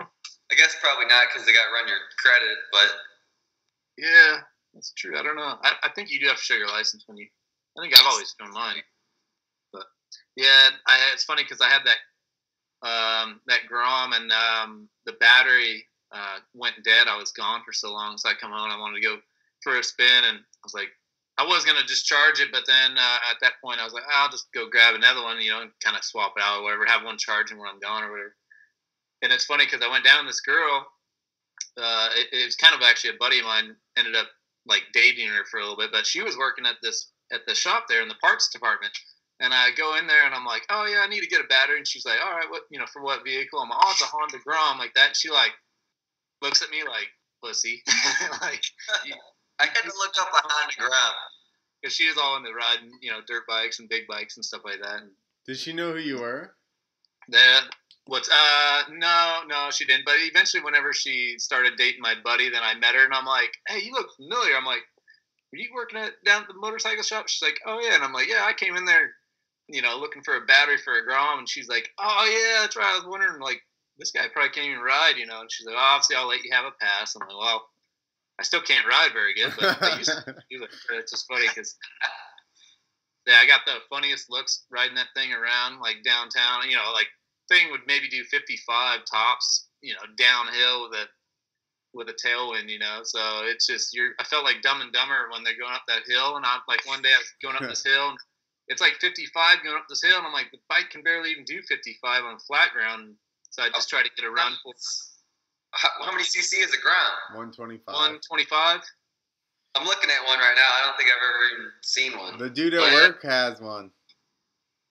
I guess probably not because they got to run your credit. But Yeah, that's true. I don't know. I, I think you do have to show your license when you. I think I've always shown mine, but yeah, I, it's funny because I had that um, that Grom and um, the battery uh, went dead. I was gone for so long, so I come home. I wanted to go for a spin, and I was like, I was gonna discharge it, but then uh, at that point, I was like, I'll just go grab another one, you know, and kind of swap it out or whatever. Have one charging when I'm gone or whatever. And it's funny because I went down this girl. Uh, it, it was kind of actually a buddy of mine ended up like dating her for a little bit, but she was working at this at the shop there in the parts department. And I go in there and I'm like, oh yeah, I need to get a battery. And she's like, all right, what you know for what vehicle? I'm like, oh, it's a Honda Grom like that. And she like looks at me like pussy, (laughs) like (laughs) I had to look up a Honda Grom. because she was all into riding, you know, dirt bikes and big bikes and stuff like that. And Did she know who you were? that what's uh no no she didn't. But eventually, whenever she started dating my buddy, then I met her and I'm like, hey, you look familiar. I'm like, were you working at down at the motorcycle shop? She's like, oh yeah, and I'm like, yeah, I came in there, you know, looking for a battery for a Grom, and she's like, oh yeah, that's right. I was wondering like. This guy probably can't even ride, you know. And she's like, oh, "Obviously, I'll let you have a pass." I'm like, "Well, I still can't ride very good, but I used (laughs) (laughs) to. It's just funny because (laughs) yeah, I got the funniest looks riding that thing around like downtown. You know, like thing would maybe do 55 tops. You know, downhill with a with a tailwind. You know, so it's just you're. I felt like Dumb and Dumber when they're going up that hill, and I'm like one day I was going up this hill. and it's like 55 going up this hill, and I'm like, the bike can barely even do 55 on flat ground. So I just try to get a run for How, how many cc is a Grom? 125. 125. I'm looking at one right now. I don't think I've ever even seen one. The dude at yeah. work has one.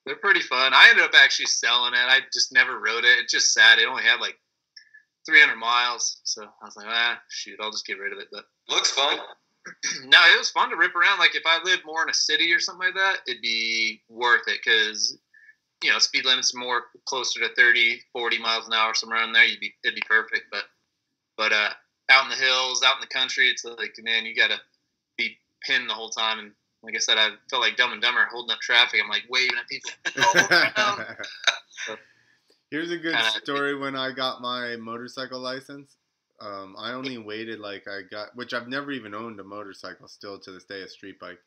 They're pretty fun. I ended up actually selling it. I just never rode it. It just sat. It only had like 300 miles. So I was like, ah, shoot, I'll just get rid of it. But Looks fun. (clears throat) no, it was fun to rip around. Like if I lived more in a city or something like that, it'd be worth it because you know speed limits more closer to 30, 40 miles an hour somewhere around there. You'd be it'd be perfect. But but uh, out in the hills, out in the country, it's like man, you gotta be pinned the whole time. And like I said, I felt like Dumb and Dumber holding up traffic. I'm like waving at people. Here's a good Kinda- story when I got my motorcycle license. Um, I only waited like I got, which I've never even owned a motorcycle still to this day, a street bike.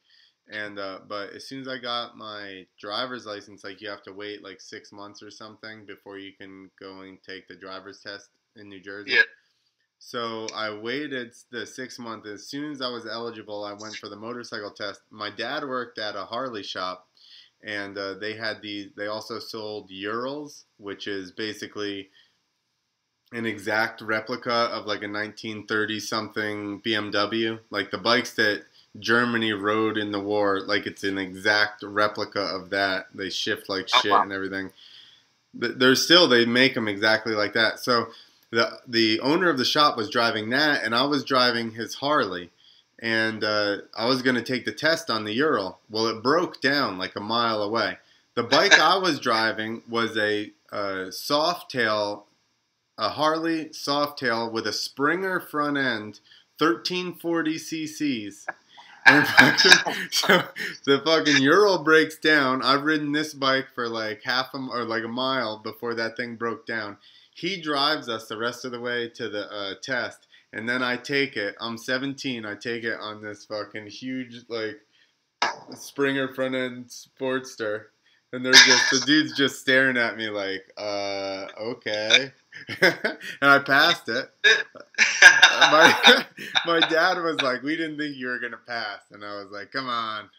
And uh, but as soon as I got my driver's license, like you have to wait like six months or something before you can go and take the driver's test in New Jersey. Yeah. So I waited the six months. As soon as I was eligible, I went for the motorcycle test. My dad worked at a Harley shop, and uh, they had the. They also sold Urals, which is basically an exact replica of like a 1930 something BMW, like the bikes that Germany rode in the war. Like it's an exact replica of that. They shift like Oh, shit wow. and everything. Th- They're still they make them exactly like that. So the the owner of the shop was driving that, and I was driving his Harley, and uh, I was going to take the test on the Ural. Well, it broke down like a mile away. The bike (laughs) I was driving was a uh, soft tail, a Harley Softail with a Springer front end, 1340 cc's. And (laughs) fucking, (laughs) so the fucking Ural breaks down. I've ridden this bike for like half a or like a mile before that thing broke down. He drives us the rest of the way to the uh, test, and then I take it. I'm 17. I take it on this fucking huge like Springer front end Sportster, and they're just the dude's just staring at me like, uh, okay. (laughs) and I passed it. My (laughs) my dad was like, "We didn't think you were gonna pass," and I was like, "Come on."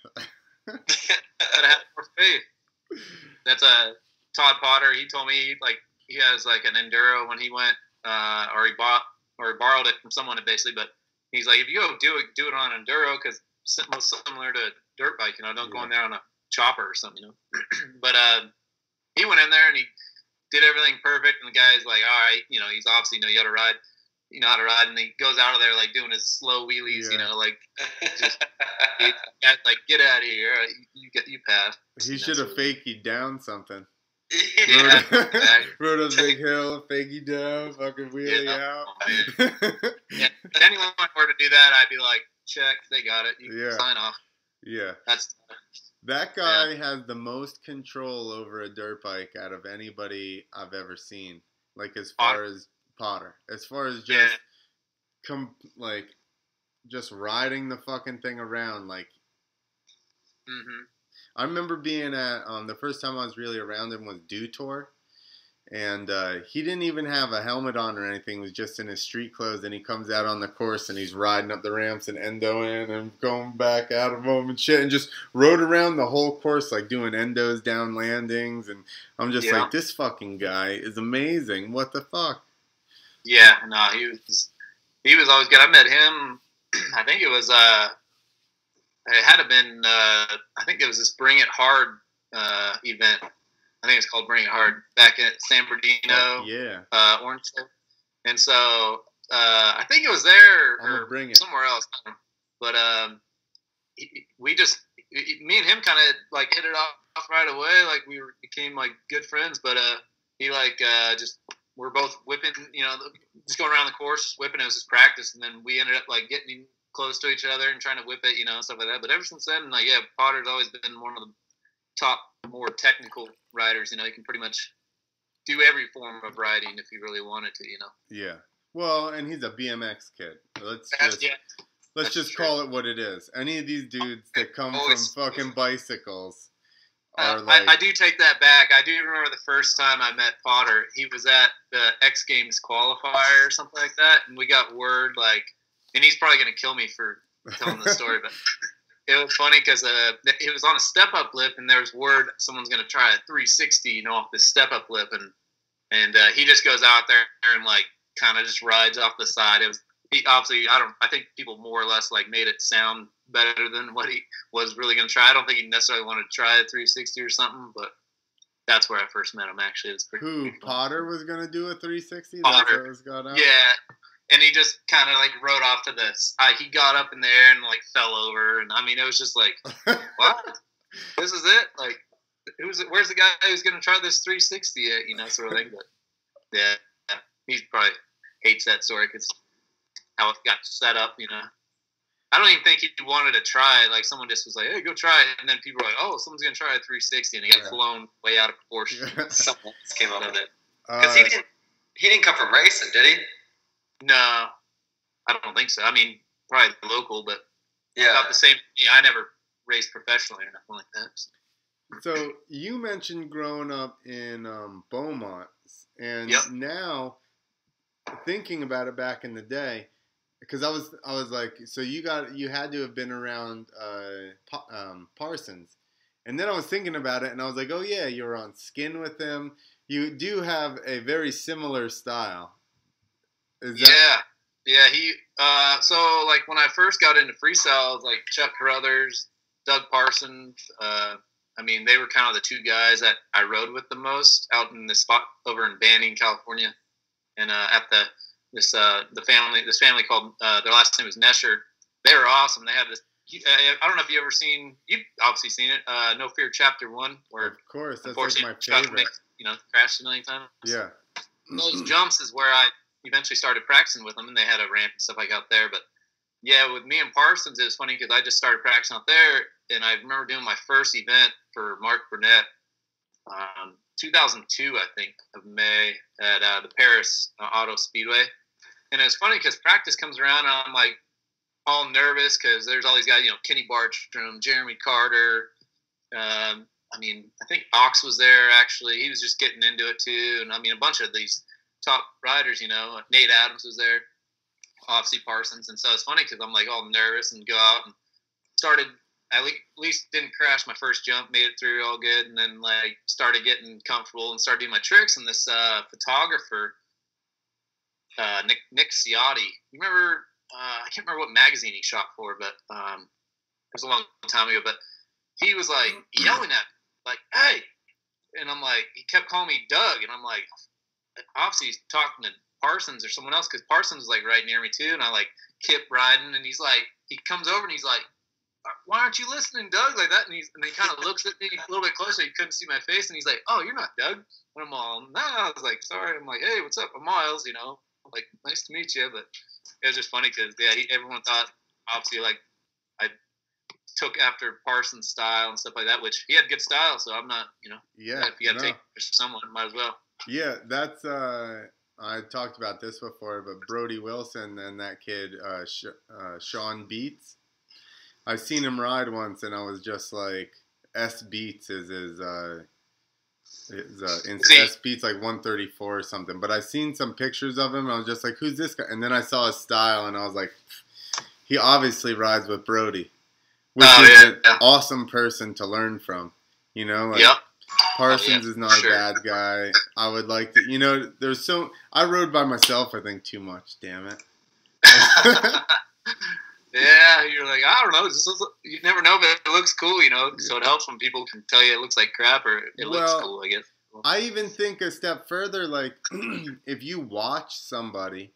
Gotta more faith. That's a Todd Potter. He told me like he has like an enduro when he went, uh, or he bought or he borrowed it from someone basically. But he's like, if you go do it, do it on enduro because most similar to a dirt bike. You know, don't go in there on a chopper or something. You know, (clears throat) but uh, he went in there and he did everything perfect. And the guy's like, all right, you know, he's obviously you know you how to ride. You know how to ride, and he goes out of there like doing his slow wheelies. You know, like (laughs) yeah, like get out of here. You, you get you passed. He should have so- fakey down something. (laughs) yeah. (laughs) Rode, a big hill, fakey down, fucking wheelie Yeah. out. Oh, if anyone were to do that, I'd be like, check, they got it. You Yeah. can sign off. yeah. That's That guy has the most control over a dirt bike out of anybody I've ever seen. Like as far as Potter, as far as just Yeah. com- like just riding the fucking thing around. Like hmm I remember being at um, the first time I was really around him was Dew Tour, and uh, he didn't even have a helmet on or anything. He was just in his street clothes, and he comes out on the course and he's riding up the ramps and endoing and going back out of them and shit, and just rode around the whole course like doing endos down landings. And I'm just Yeah. like, this fucking guy is amazing. What the fuck? Yeah, no, he was he was always good. I met him. (clears throat) I think it was uh, it had been uh, I think it was this Bring It Hard uh event. I think it's called Bring It Hard back at San Bernardino, yeah, uh, Orange. And so uh, I think it was there or bring it. somewhere else. But um, we just me and him kind of like hit it off right away. Like we became like good friends. But uh, he like uh, just we're both whipping, you know, just going around the course, whipping. It was just practice, and then we ended up like getting close to each other and trying to whip it, you know, stuff like that. But ever since then, like yeah, Potter's always been one of the top, more technical riders. You know, he can pretty much do every form of riding if he really wanted to. You know. yeah. Well, and he's a BMX kid. Let's just yeah. let's that's just true. call it what it is. Any of these dudes that (laughs) come from fucking (laughs) bicycles Uh, are like I, I do take that back. I do remember the first time I met Potter. He was at the X Games qualifier or something like that, and we got word like, and he's probably gonna kill me for telling the story, but (laughs) it was funny because uh, it was on a step up lip, and there was word someone's gonna try a 360, you know, off this step up lip, and and uh, he just goes out there and like kind of just rides off the side. It was he obviously I don't I think people more or less like made it sound better than what he was really going to try. I don't think he necessarily wanted to try a 360 or something, but that's where I first met him. Actually, it was pretty. Who fun. Potter was gonna do a 360? That's Potter. what was going on. Yeah, and he just kind of like rode off to this. Uh, he got up in there and like fell over, and I mean it was just like, (laughs) what? this is it? Like, who's? Where's the guy who's going to try this 360 at? You know, sort of thing. But yeah, he probably hates that story because how it got set up. You know. I don't even think he wanted to try. it. Like someone just was like, "Hey, go try it," and then people were like, "Oh, someone's gonna try a 360," and he got Yeah. blown way out of proportion. (laughs) Someone came up with it because Uh, he didn't. He didn't come from racing, did he? No, I don't think so. I mean, probably local, but Yeah. about the same. Yeah, I never raced professionally or nothing like that. so. so you mentioned growing up in um, Beaumont, and Yep. now thinking about it back in the day, because I was I was like, so you got you had to have been around uh, um, Parsons, And then I was thinking about it, and I was like, oh yeah, you were on Skin with him. You do have a very similar style. Is that- yeah, yeah. He uh, so like when I first got into freestyle, like Chuck Carruthers, Doug Parsons. Uh, I mean, they were kind of the two guys that I rode with the most out in the spot over in Banning, California, and uh, at the this uh, the family this family called uh, their last name was Nesher. They were awesome. They had this. Uh, I don't know if you ever seen. You've obviously seen it. Uh, no Fear Chapter One, where of course that's like my favorite. you know, crashed a million times. Yeah. Those jumps is where I eventually started practicing with them, and they had a ramp and stuff like out there. But yeah, with me and Parsons, it was funny because I just started practicing out there, and I remember doing my first event for Mark Burnett, um, 2002, I think, of May at uh, the Paris uh, Auto Speedway. And it's funny because practice comes around, and I'm like all nervous because there's all these guys, you know, Kenny Bartram, Jeremy Carter. Um, I mean, I think Ox was there actually. He was just getting into it too, and I mean, a bunch of these top riders, you know, Nate Adams was there obviously Parsons, and so it's funny because I'm like all nervous and go out and started. At least didn't crash my first jump, made it through all good, and then like started getting comfortable and started doing my tricks. And this uh, photographer, uh, Nick Nick Ciotti, you remember? Uh, I can't remember what magazine he shot for, but um, it was a long time ago. But he was like yelling at me, like, "Hey!" And I'm like, he kept calling me Doug, and I'm like, obviously he's talking to Parsons or someone else because Parsons is like right near me too, and I like kept riding, and he's like, he comes over and he's like, uh, "Why aren't you listening, Doug?" Like that, and he's and he kind of (laughs) looks at me a little bit closer. He couldn't see my face, and he's like, "Oh, you're not Doug." And I'm all, "No." I was like, "Sorry." I'm like, "Hey, what's up? I'm Miles." You know, like nice to meet you. But it was just funny because yeah, he, everyone thought obviously like I took after Parsons' style and stuff like that, which he had good style. So I'm not, you know, yeah, if you got to no. take for someone, might as well. Yeah, that's uh I talked about this before, but Brody Wilson and that kid uh, Sh- uh, Sean Beats. I've seen him ride once, and I was just like, S Beats is his. Uh, his uh, in- S Beats like 134 or something. But I seen some pictures of him. And I was just like, "Who's this guy?" And then I saw his style, and I was like, "He obviously rides with Brody, which Oh, is yeah, an yeah. awesome person to learn from." You know, like, Yep. Parsons oh, yeah, is not sure. a bad guy. I would like to, you know, there's so I rode by myself. I think too much. Damn it. (laughs) yeah, you're like, I don't know. This is, you never know, but it looks cool, you know. So it helps when people can tell you it looks like crap or it looks cool. I guess. I even think a step further. Like, (clears throat) if you watch somebody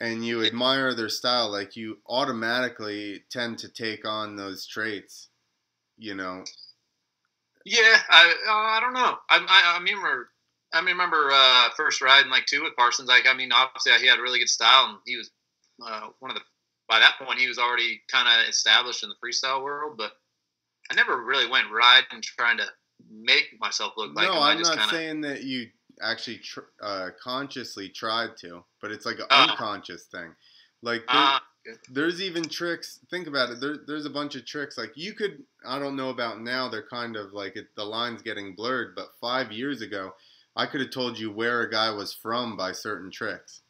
and you admire their style, like you automatically tend to take on those traits. You know. Yeah, I uh, I don't know. I, I I remember I remember uh, first riding like two with Parsons. Like I mean, obviously he had really good style, and he was uh, one of the. By that point, he was already kind of established in the freestyle world, but I never really went riding trying to make myself look like no, him. I I'm just not kinda, saying that you actually tr- uh, consciously tried to, but it's like an Oh. unconscious thing. Like there- There's even tricks. Think about it. There, there's a bunch of tricks. Like you could. I don't know about now. They're kind of like it, the lines getting blurred. But five years ago, I could have told you where a guy was from by certain tricks.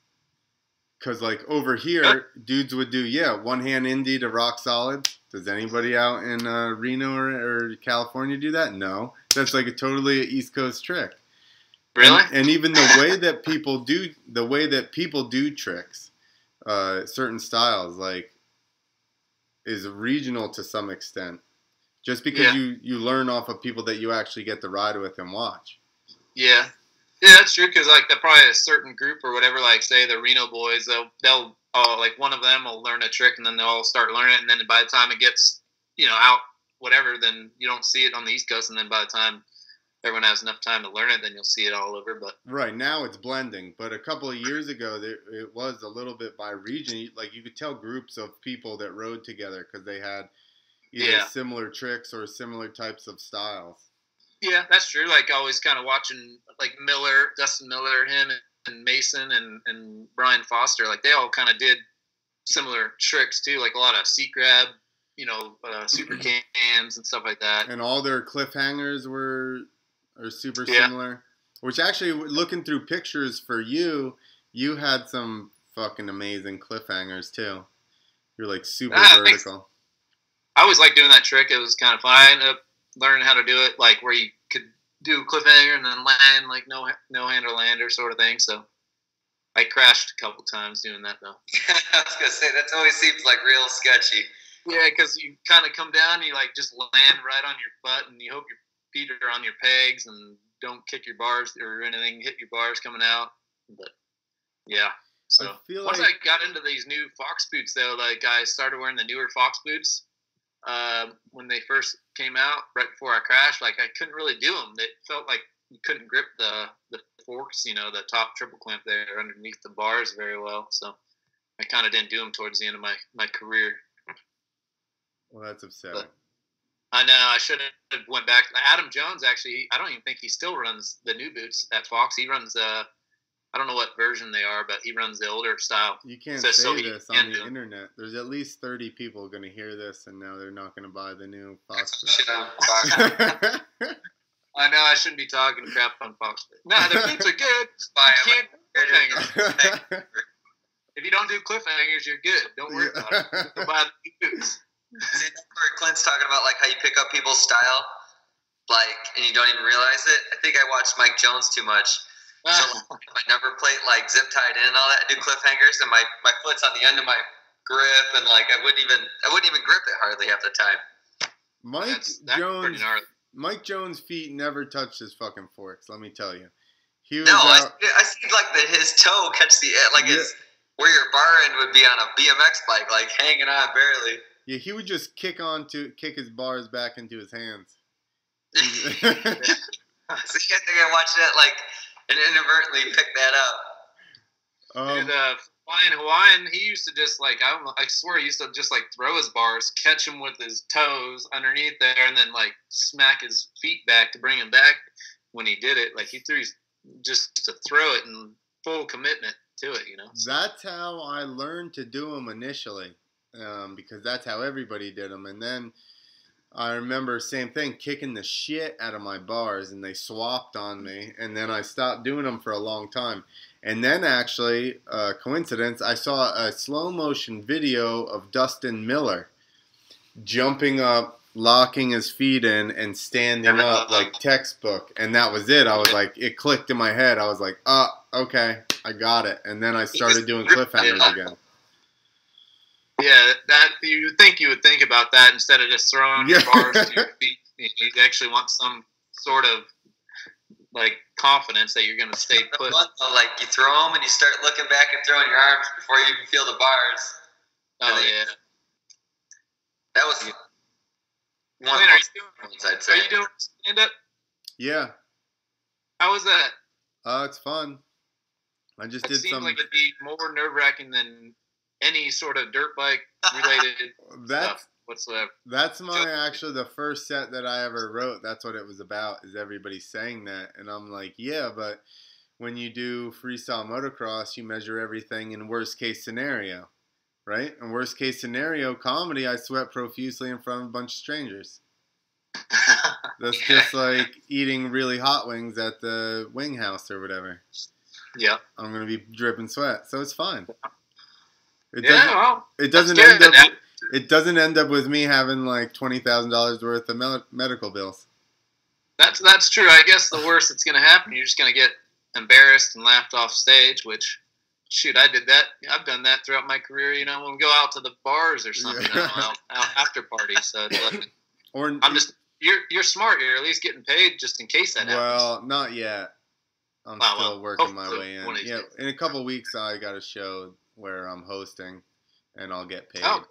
Cause like over here, dudes would do yeah, one hand indie to rock solid. Does anybody out in uh, Reno or, or California do that? No, that's like a totally East Coast trick. really? And, and even the way that people do the way that people do tricks, uh, certain styles like is regional to some extent. Just because Yeah. you you learn off of people that you actually get to ride with and watch. Yeah, yeah, that's true. Because like, they're probably a certain group or whatever. Like, say the Reno boys, they'll they'll uh, like one of them will learn a trick, and then they'll all start learning it, and then by the time it gets you know out whatever, then you don't see it on the East Coast, and then by the time everyone has enough time to learn it, then you'll see it all over. But Right now it's blending, but a couple of years ago there, it was a little bit by region. Like you could tell groups of people that rode together because they had either Yeah. similar tricks or similar types of styles. yeah, that's true. Like always, kind of watching like Miller, Dustin Miller, him and Mason and and Brian Foster. Like they all kind of did similar tricks too. Like a lot of seat grab, you know, uh, super (clears throat) cans and stuff like that. and all their cliffhangers were are super Yeah. similar. Which actually, looking through pictures for you, you had some fucking amazing cliffhangers too. You're like super Ah, vertical. I always liked doing that trick. It was kind of fun. I ended up learning how to do it, like where you could do cliffhanger and then land like no no hander lander sort of thing. So I crashed a couple times doing that though. (laughs) I was gonna say that always seems like real sketchy. Yeah, because you kind of come down, and you like just land right on your butt, and you hope your feet are on your pegs and don't kick your bars or anything hit your bars coming out. But yeah, so I feel once like I got into these new Fox boots, though, like I started wearing the newer Fox boots uh, when they first came out, right before I crashed. Like I couldn't really do them. It felt like you couldn't grip the the forks, you know, the top triple clamp there underneath the bars very well. So I kind of didn't do them towards the end of my my career. well, that's upsetting. I know I should have went back. Adam Jones actually, I don't even think he still runs the new boots at Fox. He runs uh, I don't know what version they are, but he runs the older style. You can't So- say so this on the internet. There's at least 30 people going to hear this, and now they're not going to buy the new Fox. (laughs) (laughs) I know I shouldn't be talking crap on Fox. No, the boots are good. Buy (laughs) You 'em. can't do cliffhangers. If you don't do cliffhangers, you're good. Don't worry about it. Go buy the boots. See, that's where Clint's talking about like how you pick up people's style, like, and you don't even realize it. I think I watched Mike Jones too much. Ah. So my number plate like zip tied in and all that, I do cliffhangers, and my my foot's on the end of my grip, and like I wouldn't even I wouldn't even grip it hardly half the time. Mike That's, that's Jones. Mike Jones' feet never touched his fucking forks. Let me tell you. He was No, I, uh, out. I see like the, his toe catch the like his where your bar end would be on a BMX bike, like hanging on barely. Yeah, he would just kick on to kick his bars back into his hands. (laughs) See, I think I watched that like and inadvertently picked that up. um, and uh, flying Hawaiian, he used to just like I, don't, I swear he used to just like throw his bars, catch him with his toes underneath there, and then like smack his feet back to bring him back when he did it. Like he threw his, just to throw it in full commitment to it, you know. That's how I learned to do them initially, um, because that's how everybody did them. And then I remember same thing, kicking the shit out of my bars, and they swapped on me. And then I stopped doing them for a long time. And then actually, uh, coincidence, I saw a slow motion video of Dustin Miller jumping up, locking his feet in, and standing up like textbook. And that was it. I was like, it clicked in my head. I was like, oh, okay, I got it. And then I started doing cliffhangers again. Yeah, that you would think you would think about that instead of just throwing your Yeah. bars to your (laughs) feet. You you actually want some sort of like confidence that you're going to stay put. like you throw them and you start looking back and throwing your arms before you even feel the bars. Oh yeah. That was one of Wait, the are you fun ones I'd Are you doing stand up? Yeah, How was that? uh, it's fun. I just It did seems some. like it'd be more nerve wracking than any sort of dirt bike (laughs) related That's stuff whatsoever. That's my actually the first set that I ever wrote. That's what it was about. Is everybody saying that, and I'm like, yeah, but when you do freestyle motocross, you measure everything in worst case scenario, right? And worst case scenario comedy, I sweat profusely in front of a bunch of strangers. (laughs) That's just like eating really hot wings at the wing house or whatever. yeah. I'm gonna be dripping sweat, so it's fine. It Yeah, doesn't. well, It doesn't end up. It doesn't end up with me having like twenty thousand dollars worth of medical bills. That's that's true. I guess the worst that's going to happen, you're just going to get embarrassed and laughed off stage. Which, shoot, I did that. I've done that throughout my career. You know, when we go out to the bars or something, know, out, out after parties. So it's (laughs) like, Or I'm just you're you're smart. You're at least getting paid just in case that happens. well, not yet. I'm still well, working my way in. one of these Yeah, in a couple weeks I got a show where I'm hosting, and I'll get paid. Oh,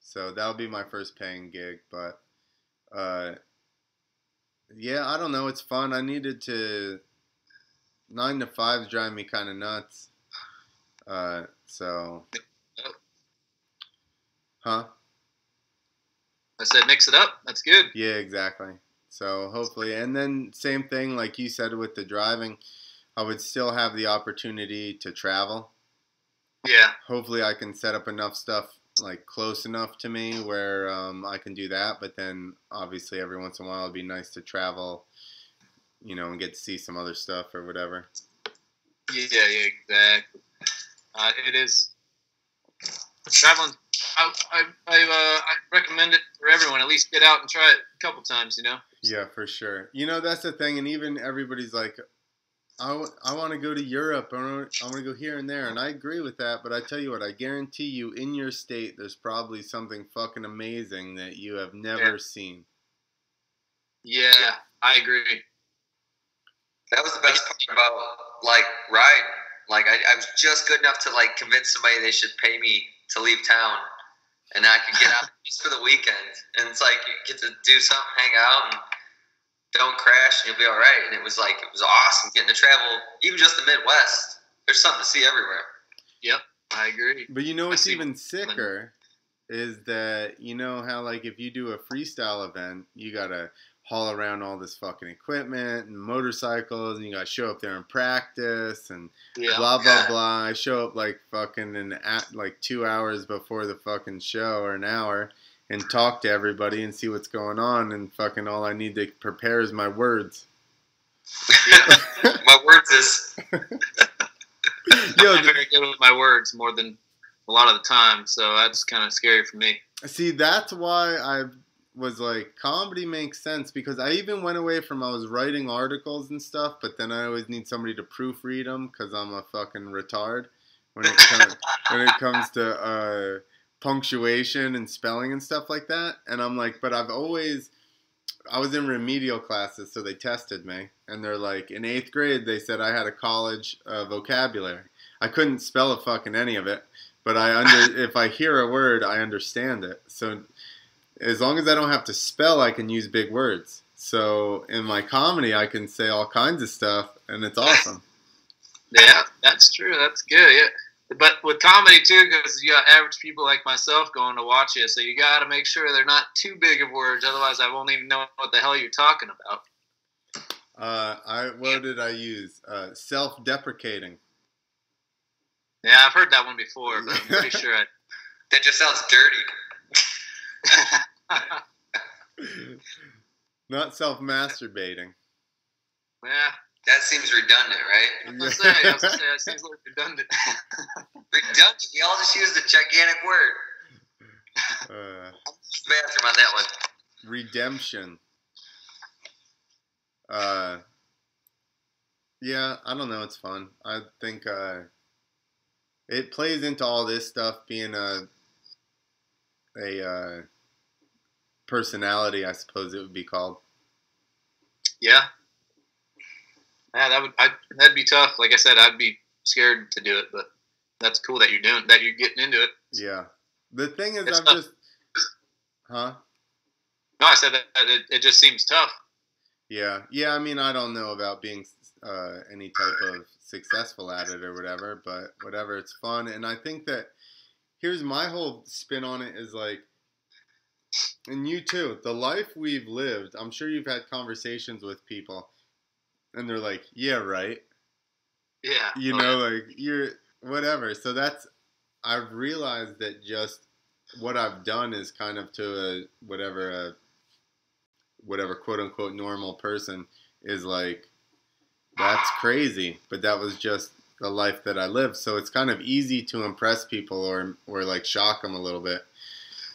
So that'll be my first paying gig. But uh, yeah, I don't know. It's fun. I needed to. Nine to fives drive me kind of nuts. Uh, so. Huh? I said mix it up. That's good. Yeah, exactly. So hopefully, and then same thing like you said with the driving, I would still have the opportunity to travel. Yeah. Hopefully, I can set up enough stuff like close enough to me where um, I can do that. But then, obviously, every once in a while, it'd be nice to travel, you know, and get to see some other stuff or whatever. Yeah, yeah, exactly. Uh, it is traveling. I, I, I, uh, I recommend it for everyone. At least get out and try it a couple times. You know. Yeah, for sure. You know, that's the thing, and even everybody's like, I, w- I want to go to Europe. I want to go here and there, and I agree with that. But I tell you what, I guarantee you, in your state, there's probably something fucking amazing that you have never Yeah. seen. Yeah, I agree. That was the best part about like riding. Like I, I was just good enough to like convince somebody they should pay me to leave town, and I could get out (laughs) just for the weekend. And it's like you get to do something, hang out, and don't crash, and you'll be all right. And it was like it was awesome getting to travel, even just the Midwest. There's something to see everywhere. Yep, I agree. But you know what's even sicker is that you know how like if you do a freestyle event, you gotta haul around all this fucking equipment and motorcycles, and you gotta show up there and practice and Yeah. blah blah Yeah. blah. I show up like fucking an at like two hours before the fucking show or an hour and talk to everybody and see what's going on and fucking all I need to prepare is my words. My words is Yo, (laughs) I'm very good with my words more than a lot of the time, so that's kind of scary for me. See, that's why I was like, comedy makes sense because I even went away from I was writing articles and stuff, but then I always need somebody to proofread them because I'm a fucking retard when it comes when it comes to uh, punctuation and spelling and stuff like that. And I'm like, but I've always I was in remedial classes, so they tested me, and they're like, in eighth grade, they said I had a college uh, vocabulary. I couldn't spell a fucking any of it, but I under (laughs) if I hear a word, I understand it. So as long as I don't have to spell, I can use big words. So in my comedy, I can say all kinds of stuff, and it's (laughs) awesome. Yeah, that's true. That's good. Yeah. But with comedy too, because you got average people like myself going to watch it, so you got to make sure they're not too big of words. Otherwise, I won't even know what the hell you're talking about. Uh, I what did I use? Uh, self-deprecating. Yeah, I've heard that one before, but I'm pretty (laughs) sure I. that just sounds dirty. (laughs) Not self-masturbating. yeah, That seems redundant, right? I was gonna say, I was gonna say that seems like redundant. (laughs) Redundant. We all just used a gigantic word. Uh, Bathroom on that one. redemption. Uh, yeah, I don't know. It's fun. I think uh, it plays into all this stuff being a a uh, personality, I suppose it would be called. yeah, yeah, that would I, that'd be tough. Like I said, I'd be scared to do it, but that's cool that you're doing that. You're getting into it. Yeah. The thing is, It's I'm tough. just, huh? No, I said that that it, it just seems tough. Yeah, yeah. I mean, I don't know about being uh, any type of successful at it or whatever, but whatever, it's fun. And I think that here's my whole spin on it is like, and you too, the life we've lived. I'm sure you've had conversations with people, and they're like, "Yeah, right." Yeah, You Oh, know, like you're whatever. So that's I've realized that just what I've done is kind of to a whatever a whatever quote unquote normal person is like that's crazy but that was just the life that I lived so it's kind of easy to impress people or or like shock them a little bit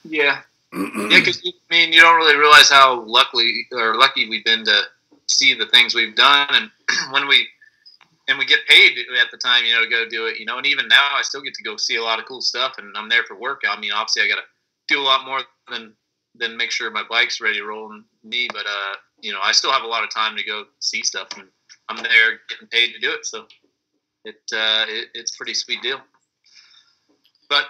yeah. (clears throat) Yeah, because I mean, you don't really realize how lucky or lucky we've been to see the things we've done, and (clears throat) when we and we get paid at the time, you know, to go do it, you know, and even now, I still get to go see a lot of cool stuff, and I'm there for work. I mean, obviously, I got to do a lot more than than make sure my bike's ready to roll me, but uh, you know, I still have a lot of time to go see stuff, and I'm there getting paid to do it, so it, uh, it it's pretty sweet deal. But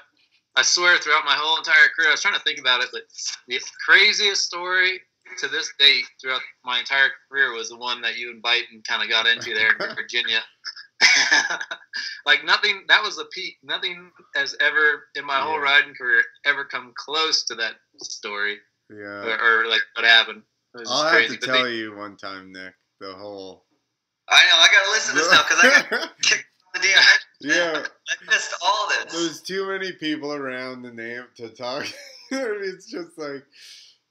I swear, throughout my whole entire career, I was trying to think about it, but the craziest story to this date throughout my entire career was the one that you and Biden kind of got into there in (laughs) Virginia. (laughs) like nothing, that was the peak. Nothing has ever in my whole riding career ever come close to that story, yeah or, or like what happened. It was I'll crazy. have to but tell they- you one time Nick the whole I know. I gotta listen to this now because I got (laughs) kicked off the damn. yeah I missed all this. there's too many people around the name to talk it's just like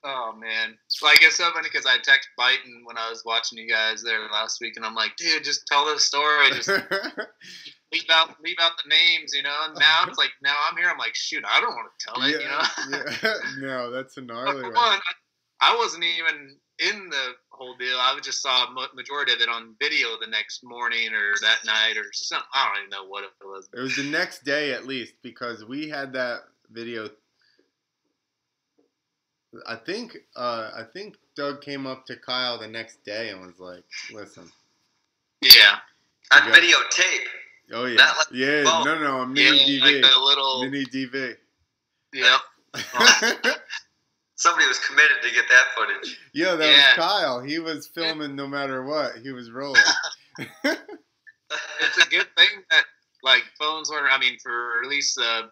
Oh man, like it's so funny because I text Biden when I was watching you guys there last week, and I'm like, dude, just tell the story, just (laughs) leave out leave out the names, you know. And now it's like now I'm here, I'm like, shoot, I don't want to tell it, you know. yeah, (laughs) (laughs) no, that's a gnarly one. I, I wasn't even in the whole deal. I just saw a majority of it on video the next morning or that night or something. I don't even know what it was. It was the next day at least because we had that video. I think uh, I think Doug came up to Kyle the next day and was like, "Listen." Yeah. On got, videotape. Oh yeah. Like, yeah. Well, no, no, a mini yeah, DV. Like a little mini DV. Yep. (laughs) Somebody was committed to get that footage. Yeah, that yeah. was Kyle. He was filming no matter what. He was rolling. (laughs) it's a good thing that like phones were. I mean, for at least uh,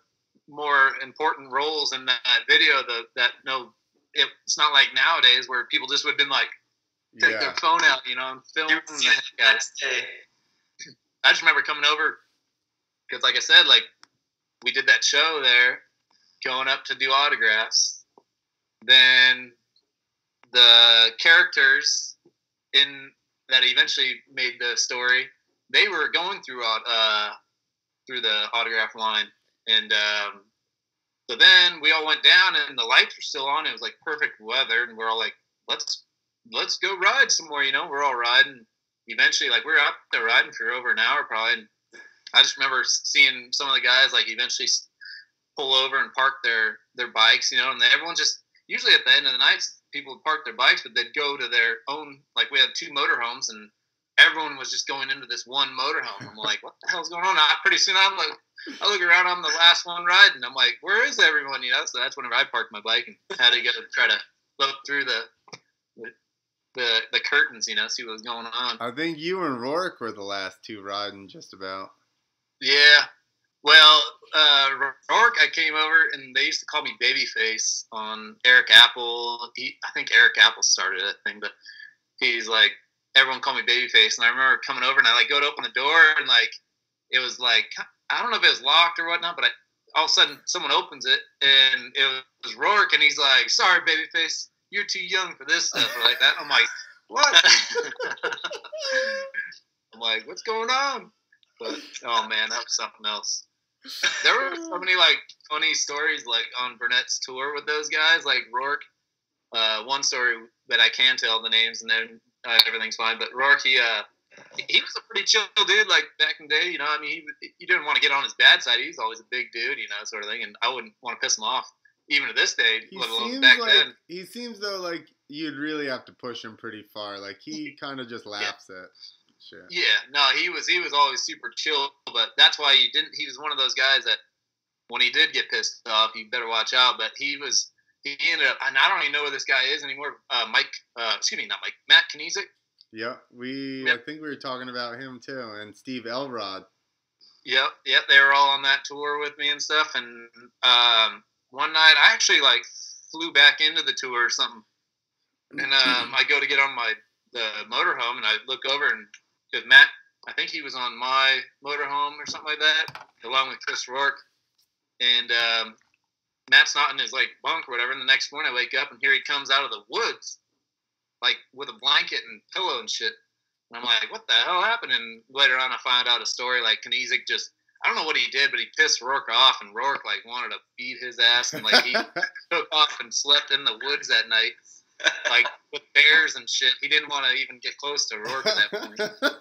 more important roles in that video, the that no, it, it's not like nowadays where people just would have been like take yeah. their phone out, you know, and film the heck out I just remember coming over because, like I said, like we did that show there, going up to do autographs. Then the characters in that eventually made the story, they were going through uh, through the autograph line, and um, so then we all went down, and the lights were still on. It was like perfect weather, and we're all like, "Let's let's go ride some more." You know, we're all riding. Eventually, like we are out there riding for over an hour, probably. And I just remember seeing some of the guys like eventually pull over and park their their bikes, you know, and everyone just usually at the end of the night, people would park their bikes, but they'd go to their own. Like we had two motorhomes, and everyone was just going into this one motorhome. I'm like, what the hell's going on? I, pretty soon, I'm like, I look around, I'm the last one riding. I'm like, where is everyone? You know, so that's whenever I parked my bike and had to go try to look through the, the the the curtains, you know, see what was going on. I think you and Rourke were the last two riding, just about. Yeah, well, uh, Rourke, I came over and they used to call me Babyface on Eric Apple. He, I think Eric Apple started that thing, but he's like, everyone called me Babyface. And I remember coming over and I like go to open the door and like, it was like, I don't know if it was locked or whatnot, but I, all of a sudden someone opens it and it was Rourke and he's like, sorry, Babyface, you're too young for this stuff or like that. I'm like, what? (laughs) (laughs) I'm like, what's going on? But oh man, that was something else there were so many like funny stories like on Burnett's tour with those guys, like Rourke. Uh, one story that I can tell the names and then uh, everything's fine. But Rourke, he uh, he was a pretty chill dude, like back in the day. You know, I mean, he he didn't want to get on his bad side. He was always a big dude, you know, sort of thing. And I wouldn't want to piss him off, even to this day, he let alone back like, then. He seems though like you'd really have to push him pretty far. Like he (laughs) kind of just laughs yeah. at Sure. Yeah, no, he was he was always super chill, but that's why he didn't. He was one of those guys that when he did get pissed off, you better watch out. But he was he ended up, and I don't even know where this guy is anymore. Uh, Mike, uh, excuse me, not Mike, Matt Kniezek. Yeah, we yep. I think we were talking about him too, and Steve Elrod. Yep, yep, they were all on that tour with me and stuff. And um, one night, I actually like flew back into the tour or something, and um, I go to get on my the motorhome, and I look over and because Matt, I think he was on my motorhome or something like that, along with Chris Rourke. And um, Matt's not in his like bunk or whatever. And the next morning I wake up and here he comes out of the woods, like with a blanket and pillow and shit. And I'm like, what the hell happened? And later on I find out a story like Kniezek just I don't know what he did, but he pissed Rourke off, and Rourke like wanted to beat his ass, and like he (laughs) took off and slept in the woods that night like with bears and shit. He didn't want to even get close to Rourke at that point. (laughs)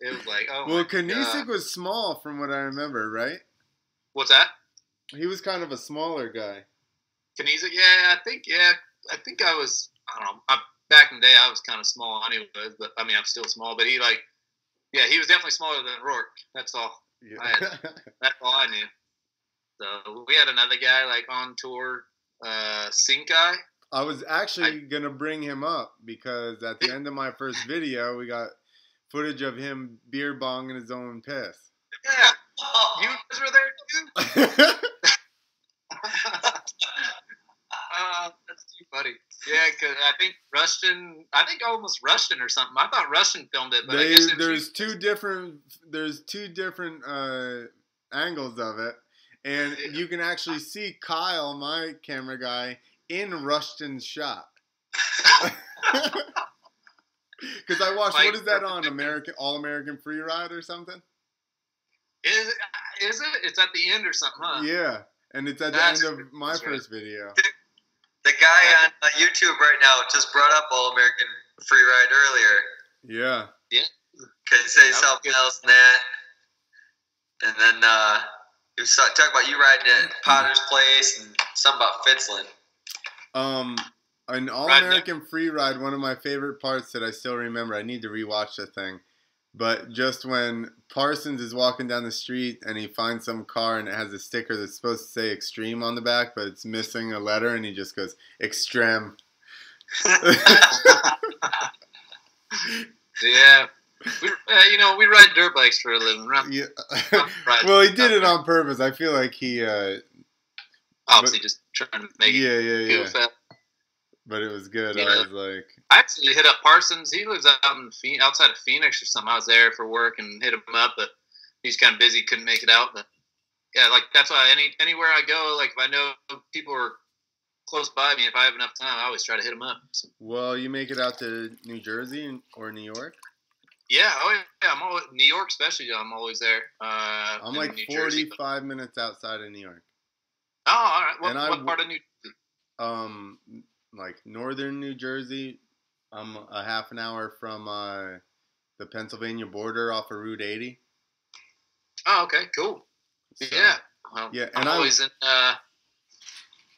it was like, oh. Well, Kniezek was small, from what I remember, right? What's that? He was kind of a smaller guy. Kniezek, yeah, I think, yeah, I think I was. I don't know. I, back in the day, I was kind of small anyways, but I mean, I'm still small. But he like, yeah, he was definitely smaller than Rourke. That's all. Yeah. I had, that's all I knew. So we had another guy like on tour, uh, Sinkai. I was actually I, gonna bring him up because at the end of my first video, we got footage of him beer bonging his own piss. Yeah, you guys were there too. uh, (laughs) (laughs) that's too funny. Yeah, because I think Rushton, I think almost Rushton or something. I thought Rushton filmed it, but they, there's two different. There's two different uh, angles of it, and yeah. you can actually see Kyle, my camera guy in Rushton's shop. Because (laughs) I watched, what is that on American All American Free Ride or something? Is it, is it? It's at the end or something, huh? Yeah, and it's at That's the end of my first video. The guy on uh, YouTube right now just brought up All American Free Ride earlier Yeah. because he said That was something else in that. And then uh, he was talking about you riding at (clears throat) Potter's Place and something about Fitzland. Um, an All American Free Ride. One of my favorite parts that I still remember. I need to rewatch the thing. But just when Parsons is walking down the street and he finds some car and it has a sticker that's supposed to say extreme on the back, but it's missing a letter, and he just goes extreme. (laughs) Yeah. We, uh, you know, we ride dirt bikes for a living. Right? yeah. (laughs) Well, he did it on purpose. I feel like he. Uh, Obviously, just trying to make it yeah, yeah, yeah. But it was good. Yeah. I was like, I actually hit up Parsons. He lives out in Phoe- outside of Phoenix or something. I was there for work and hit him up, but he's kind of busy, couldn't make it out. But yeah, like that's why any anywhere I go, like if I know people are close by me, if I have enough time, I always try to hit them up. So, well, you make it out to New Jersey or New York? yeah, oh yeah, I'm always New York, especially. I'm always there. Uh, I'm like New Jersey. 45 minutes outside of New York. Oh, all right. What, And I what part of New? Um, like northern New Jersey. I'm a half an hour from uh, the Pennsylvania border off of Route 80. Oh, okay, cool. So, yeah. Well, Yeah, I'm and I- always in. Uh,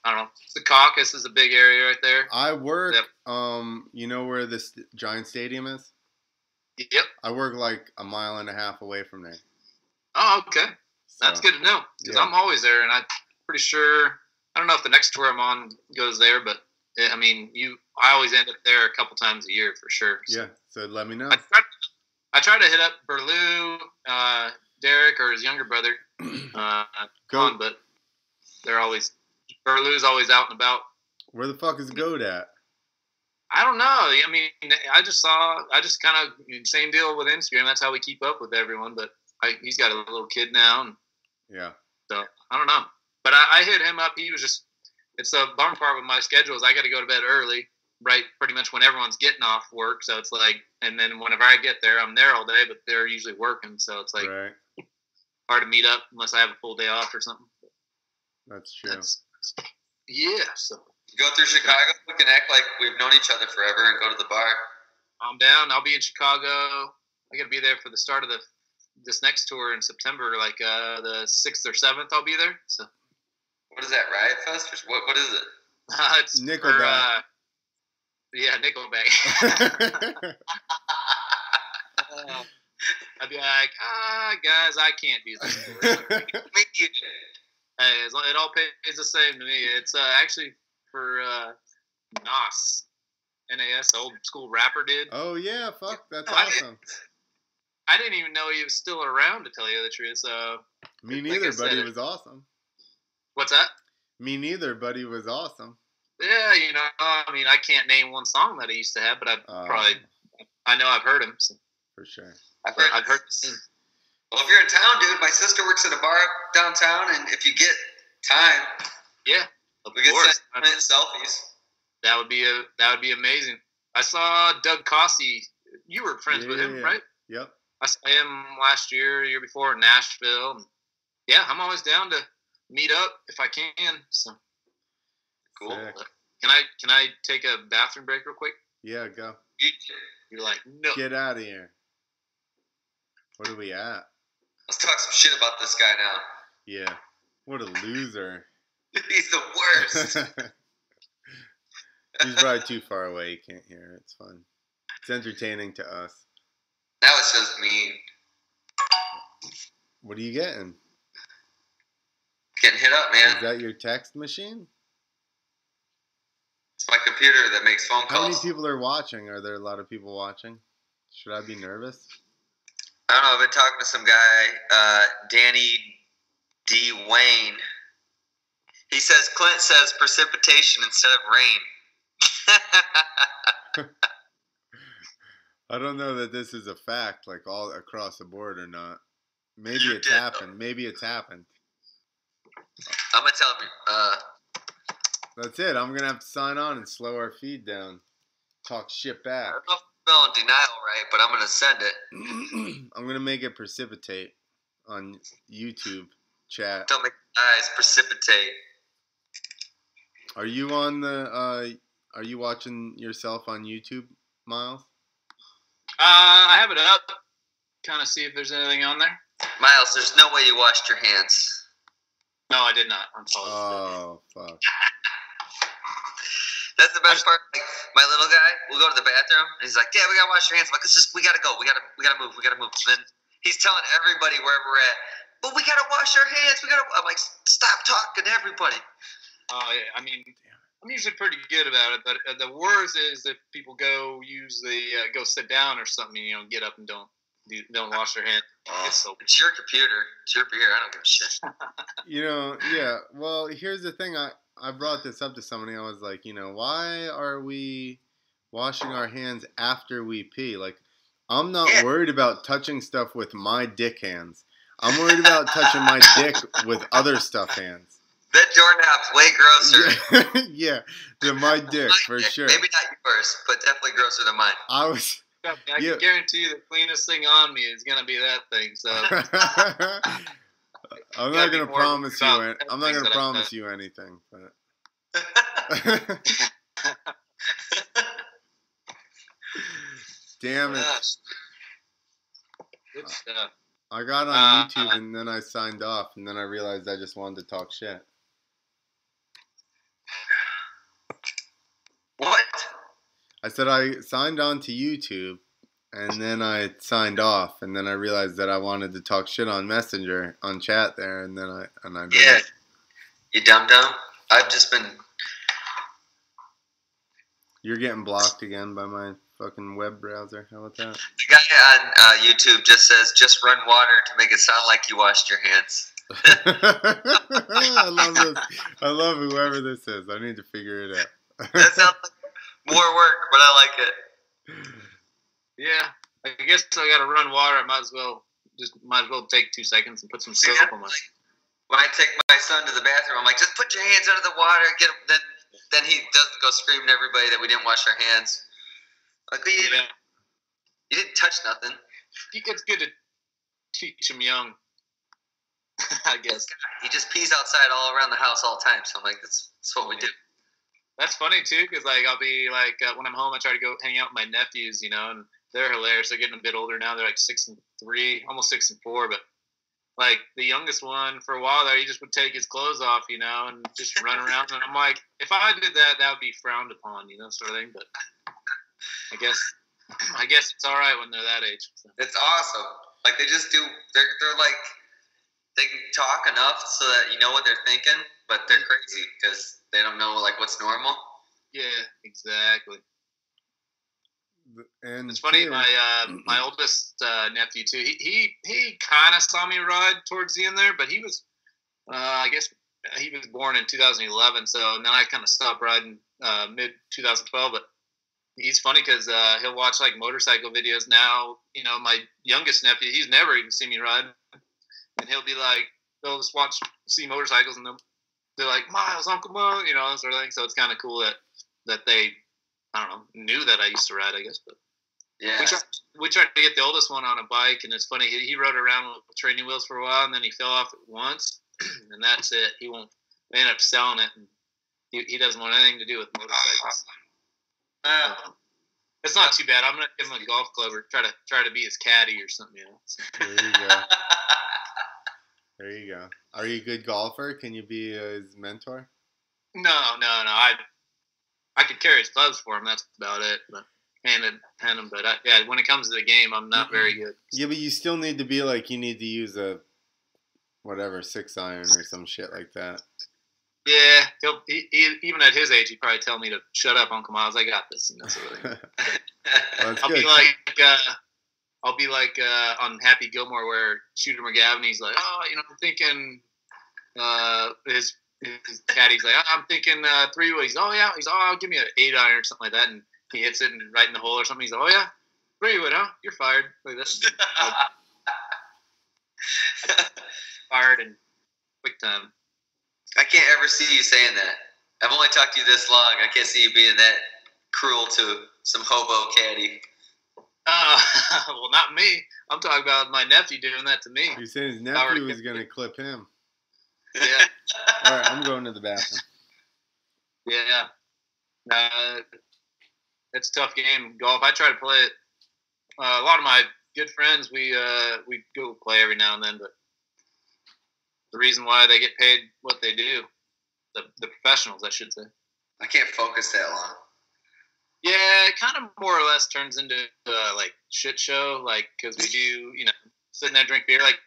I don't know. Secaucus is a big area right there. I work. Yep. Um, you know where this giant stadium is? Yep. I work like a mile and a half away from there. Oh, okay. That's good to know because yeah. I'm always there, and I'm pretty sure. I don't know if the next tour I'm on goes there, but I mean, you. I always end up there a couple times a year for sure. So Yeah. So let me know. I try, I try to hit up Berlou, uh, Derek, or his younger brother, (clears throat) uh, Go. Con, but they're always Berlou's always out and about. Where the fuck is Goat at? I don't know. I mean, I just saw. I just kind of same deal with Instagram. That's how we keep up with everyone. But I, he's got a little kid now, and Yeah. So I don't know. But I, I hit him up. He was just. It's the bummer part with my schedule is I got to go to bed early, right? Pretty much when everyone's getting off work. So it's like, and then whenever I get there, I'm there all day, but they're usually working. So it's like right. hard to meet up unless I have a full day off or something. That's true. That's, yeah. So Go through Chicago, we can act like we've known each other forever and go to the bar. I'm down. I'll be in Chicago. I got to be there for the start of the this next tour in September, like uh, the sixth or seventh. I'll be there. So What is that, Riot Fest? Or what, what is it? (laughs) it's for, Nickelback. uh, yeah, Nickelback. (laughs) I'd be like, ah, guys, I can't do (laughs) this. Hey, it all pays the same to me. It's uh, actually for uh, Nas, NAS, old school rapper dude. oh yeah, fuck, that's I- awesome. I didn't even know he was still around, to tell you the truth. So, Me like neither, said, but he it- was awesome. What's that? Me neither, but he was awesome. Yeah, you know, I mean, I can't name one song that he used to have, but I Uh, probably, I know I've heard him. So, for sure. I've heard, I've heard the name. Well, if you're in town, dude, my sister works at a bar downtown, and if you get time, Yeah, of we can course. send Clint selfies. That would be a that would be amazing. I saw Doug Cossey. You were friends with him, yeah. right? Yep. I saw him last year, year before in Nashville. Yeah, I'm always down to meet up if I can. So Cool. Sick. can I can I take a bathroom break real quick? Yeah, go. You- You're like, no. Get out of here. What are we at? Let's talk some shit about this guy now. Yeah. What a loser. (laughs) He's the worst. (laughs) He's probably too far away. You can't hear. it. It's fun. It's entertaining to us. now it's just mean. What are you getting? Getting hit up, man. Is that your text machine? It's my computer that makes phone calls. How many people are watching? Are there a lot of people watching? Should I be nervous? I don't know. I've been talking to some guy, uh, Danny D. Wayne. He says Clint says precipitation instead of rain. (laughs) (laughs) I don't know that this is a fact, like all across the board or not. Maybe You it's did, happened. Maybe it's happened. I'm gonna tell him. Uh, That's it. I'm gonna have to sign on and slow our feed down. Talk shit I back. don't know if I'm spelling denial right, but I'm gonna send it. (clears throat) I'm gonna make it precipitate on YouTube chat. Don't make eyes precipitate. Are you on the? Uh, are you watching yourself on YouTube, Miles? Uh, I have it up. Kind of see if there's anything on there. Miles, there's no way you washed your hands. No, I did not. I'm sorry. Oh fuck! (laughs) That's the best part. Like my little guy we'll go to the bathroom and he's like, "Yeah, we gotta wash your hands." I'm like, "Let's just, we gotta go. We gotta, we gotta move. We gotta move." And then he's telling everybody wherever we're at, "But we gotta wash our hands. We gotta." I'm like, "Stop talking to everybody." Oh yeah, I mean, I'm usually pretty good about it, but uh, the worst is if people go use the uh, go sit down or something, you know, get up and don't do, don't wash their hands. Uh, it's so It's your computer. It's your beer. I don't give a shit. (laughs) You know, yeah. Well, here's the thing. I I brought this up to somebody. I was like, you know, why are we washing our hands after we pee? Like, I'm not Yeah. worried about touching stuff with my dick hands. I'm worried about touching my dick with other stuff hands. That doorknob's way grosser. (laughs) yeah, than my dick for Yeah, sure. Maybe not yours, but definitely grosser than mine. I was. I Yeah. can guarantee you the cleanest thing on me is gonna be that thing. So (laughs) I'm not gonna promise you. I'm not gonna promise you anything, but. (laughs) Damn it! Good stuff. I got on Uh, YouTube and then I signed off, and then I realized I just wanted to talk shit. what? I said I signed on to YouTube, and then I signed off, and then I realized that I wanted to talk shit on Messenger on chat there, and then I and I Yeah. You dumb dumb. I've just been. You're getting blocked again by my fucking web browser. How about that? The guy on uh, YouTube just says, "Just run water to make it sound like you washed your hands." (laughs) (laughs) I love this. I love whoever this is. I need to figure it out. That sounds (laughs) like more work, but I like it. Yeah, I guess I got to run water. I might as well just might as well take two seconds and put some soap Yeah. on my. When I take my son to the bathroom, I'm like, "Just put your hands under the water." Get him. Then, then he doesn't go screaming to everybody that we didn't wash our hands. Like, you, Yeah, you didn't touch nothing. it's good to teach him young. (laughs) I guess He just pees outside all around the house all the time. So I'm like, that's, that's what we do. That's funny too, because like I'll be like uh, when I'm home, I try to go hang out with my nephews, you know, and they're hilarious. They're getting a bit older now. They're like six and three, almost six and four, but. Like the youngest one, for a while there, he just would take his clothes off, you know, and just run around. And I'm like, if I did that, that would be frowned upon, you know, sort of thing. But I guess, I guess it's all right when they're that age. So. It's awesome. Like they just do. They're they're like they can talk enough so that you know what they're thinking, but they're crazy because they don't know like what's normal. Yeah, exactly. And It's funny. too- My uh, my oldest uh, nephew too. He he, he kind of saw me ride towards the end there, but he was, uh, I guess, he was born in 2011. So then I kind of stopped riding uh, mid 2012. But he's funny because uh, he'll watch like motorcycle videos now. You know, my youngest nephew, he's never even seen me ride, and he'll be like, they'll just watch see motorcycles, and they'll, they're like, Miles, Uncle Mo, you know, that sort of thing. So it's kind of cool that that they. I don't know, knew that I used to ride, I guess, but Yeah. we tried, we tried to get the oldest one on a bike, and it's funny. He, he rode around with training wheels for a while, and then he fell off at once, (clears throat) and that's it. He won't. They ended up selling it, and he, he doesn't want anything to do with motorcycles. Uh, Um, it's not too bad. I'm gonna give him a golf club or try to try to be his caddy or something. You know. So, There you go. (laughs) There you go. Are you a good golfer? Can you be his mentor? no, no, no. I I could carry his clubs for him. That's about it. But hand it, hand him. But I, yeah, when it comes to the game, I'm not very good. Yeah, but you still need to be like you need to use a whatever six iron or some shit like that. Yeah, he'll he, he, even at his age, he'd probably tell me to shut up, Uncle Miles. I got this. You know, sort of. (laughs) That's (laughs) I'll good. be like, uh, I'll be like uh, on Happy Gilmore where Shooter McGavin, he's like, oh, you know, I'm thinking, uh, his his caddy's like, I'm thinking uh, three ways. Oh yeah, he's oh, give me an eight iron or something like that, and he hits it and right in the hole or something. He's like, oh yeah, three wood, huh? You're fired. Like this, (laughs) (laughs) fired and quick time. I can't ever see you saying that. I've only talked to you this long. I can't see you being that cruel to some hobo caddy. Uh, (laughs) well, not me. I'm talking about my nephew doing that to me. You said his nephew was gonna clip him. Yeah. (laughs) All right, I'm going to the bathroom. (laughs) Yeah. Uh, it's a tough game. Golf. I try to play it. Uh, a lot of my good friends, we uh, we go play every now and then, but the reason why they get paid what they do, the the professionals, I should say. I can't focus that long. Yeah, it kind of more or less turns into uh, like shit show, like because we do, you know, sitting there drink beer. Like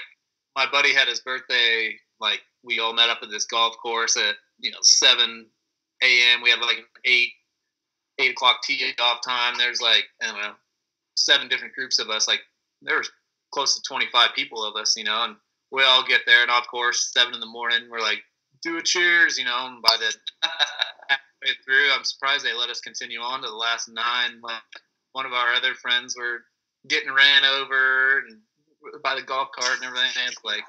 my buddy had his birthday, like we all met up at this golf course at you know seven a.m. We had like eight eight o'clock tee off time. There's like I don't know seven different groups of us. Like there was close to twenty five people of us, you know, and we all get there and of course seven in the morning we're like do a cheers, you know, and by the (laughs) through, I'm surprised they let us continue on to the last nine. One of our other friends were getting ran over and by the golf cart and everything. It's like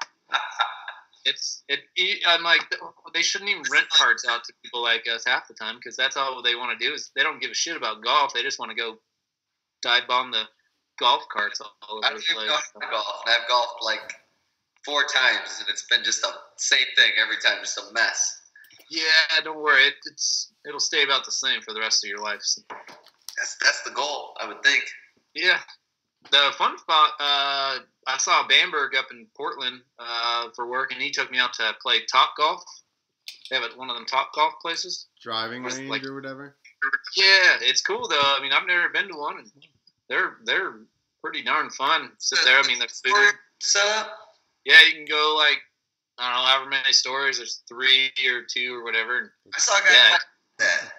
it's it. I'm like they shouldn't even rent carts out to people like us half the time because that's all they want to do is they don't give a shit about golf. They just want to go dive bomb the golf carts all over I've the place. golf, I've golfed like four times, and it's been just the same thing every time, just a mess. Yeah, don't worry. It, it's it'll stay about the same for the rest of your life. So, That's that's the goal, I would think. yeah. The fun spot, uh, I saw Bamberg up in Portland uh, for work, and he took me out to play Top Golf. They have it- one of them Top Golf places. Driving range like- or whatever. Yeah, it's cool though. I mean, I've never been to one, and they're they're pretty darn fun. Sit there. I mean, the food. Set up. Yeah, you can go like I don't know, however many stories. There's three or two or whatever. I saw a guy Yeah. That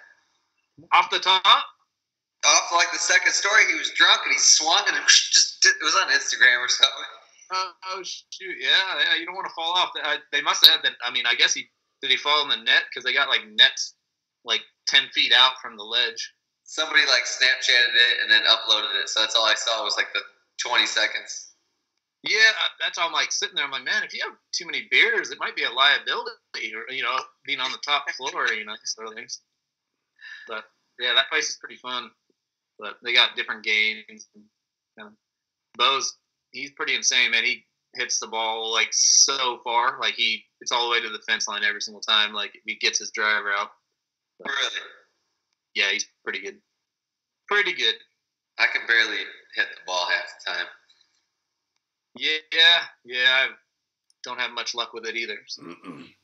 off the top, off like the second story. He was drunk and he swung and it just did, it was on Instagram or something. oh, oh shoot, yeah, yeah, you don't want to fall off. I, they must have had that. I mean, I guess he did he fall in the net because they got like nets like ten feet out from the ledge. Somebody like Snapchatted it and then uploaded it. So that's all I saw was like the 20 seconds. Yeah, that's all I'm like sitting there. I'm like, man, if you have too many beers, it might be a liability, or you know, being on the top floor, you know, sort of things. But yeah, that place is pretty fun. But they got different games. And, kind of, Bo's he's pretty insane, man. He hits the ball like so far, like he it's all the way to the fence line every single time. Like he gets his driver out, Really? yeah, he's pretty good. Pretty good. I can barely hit the ball half the time. Yeah, yeah. I don't have much luck with it either. so.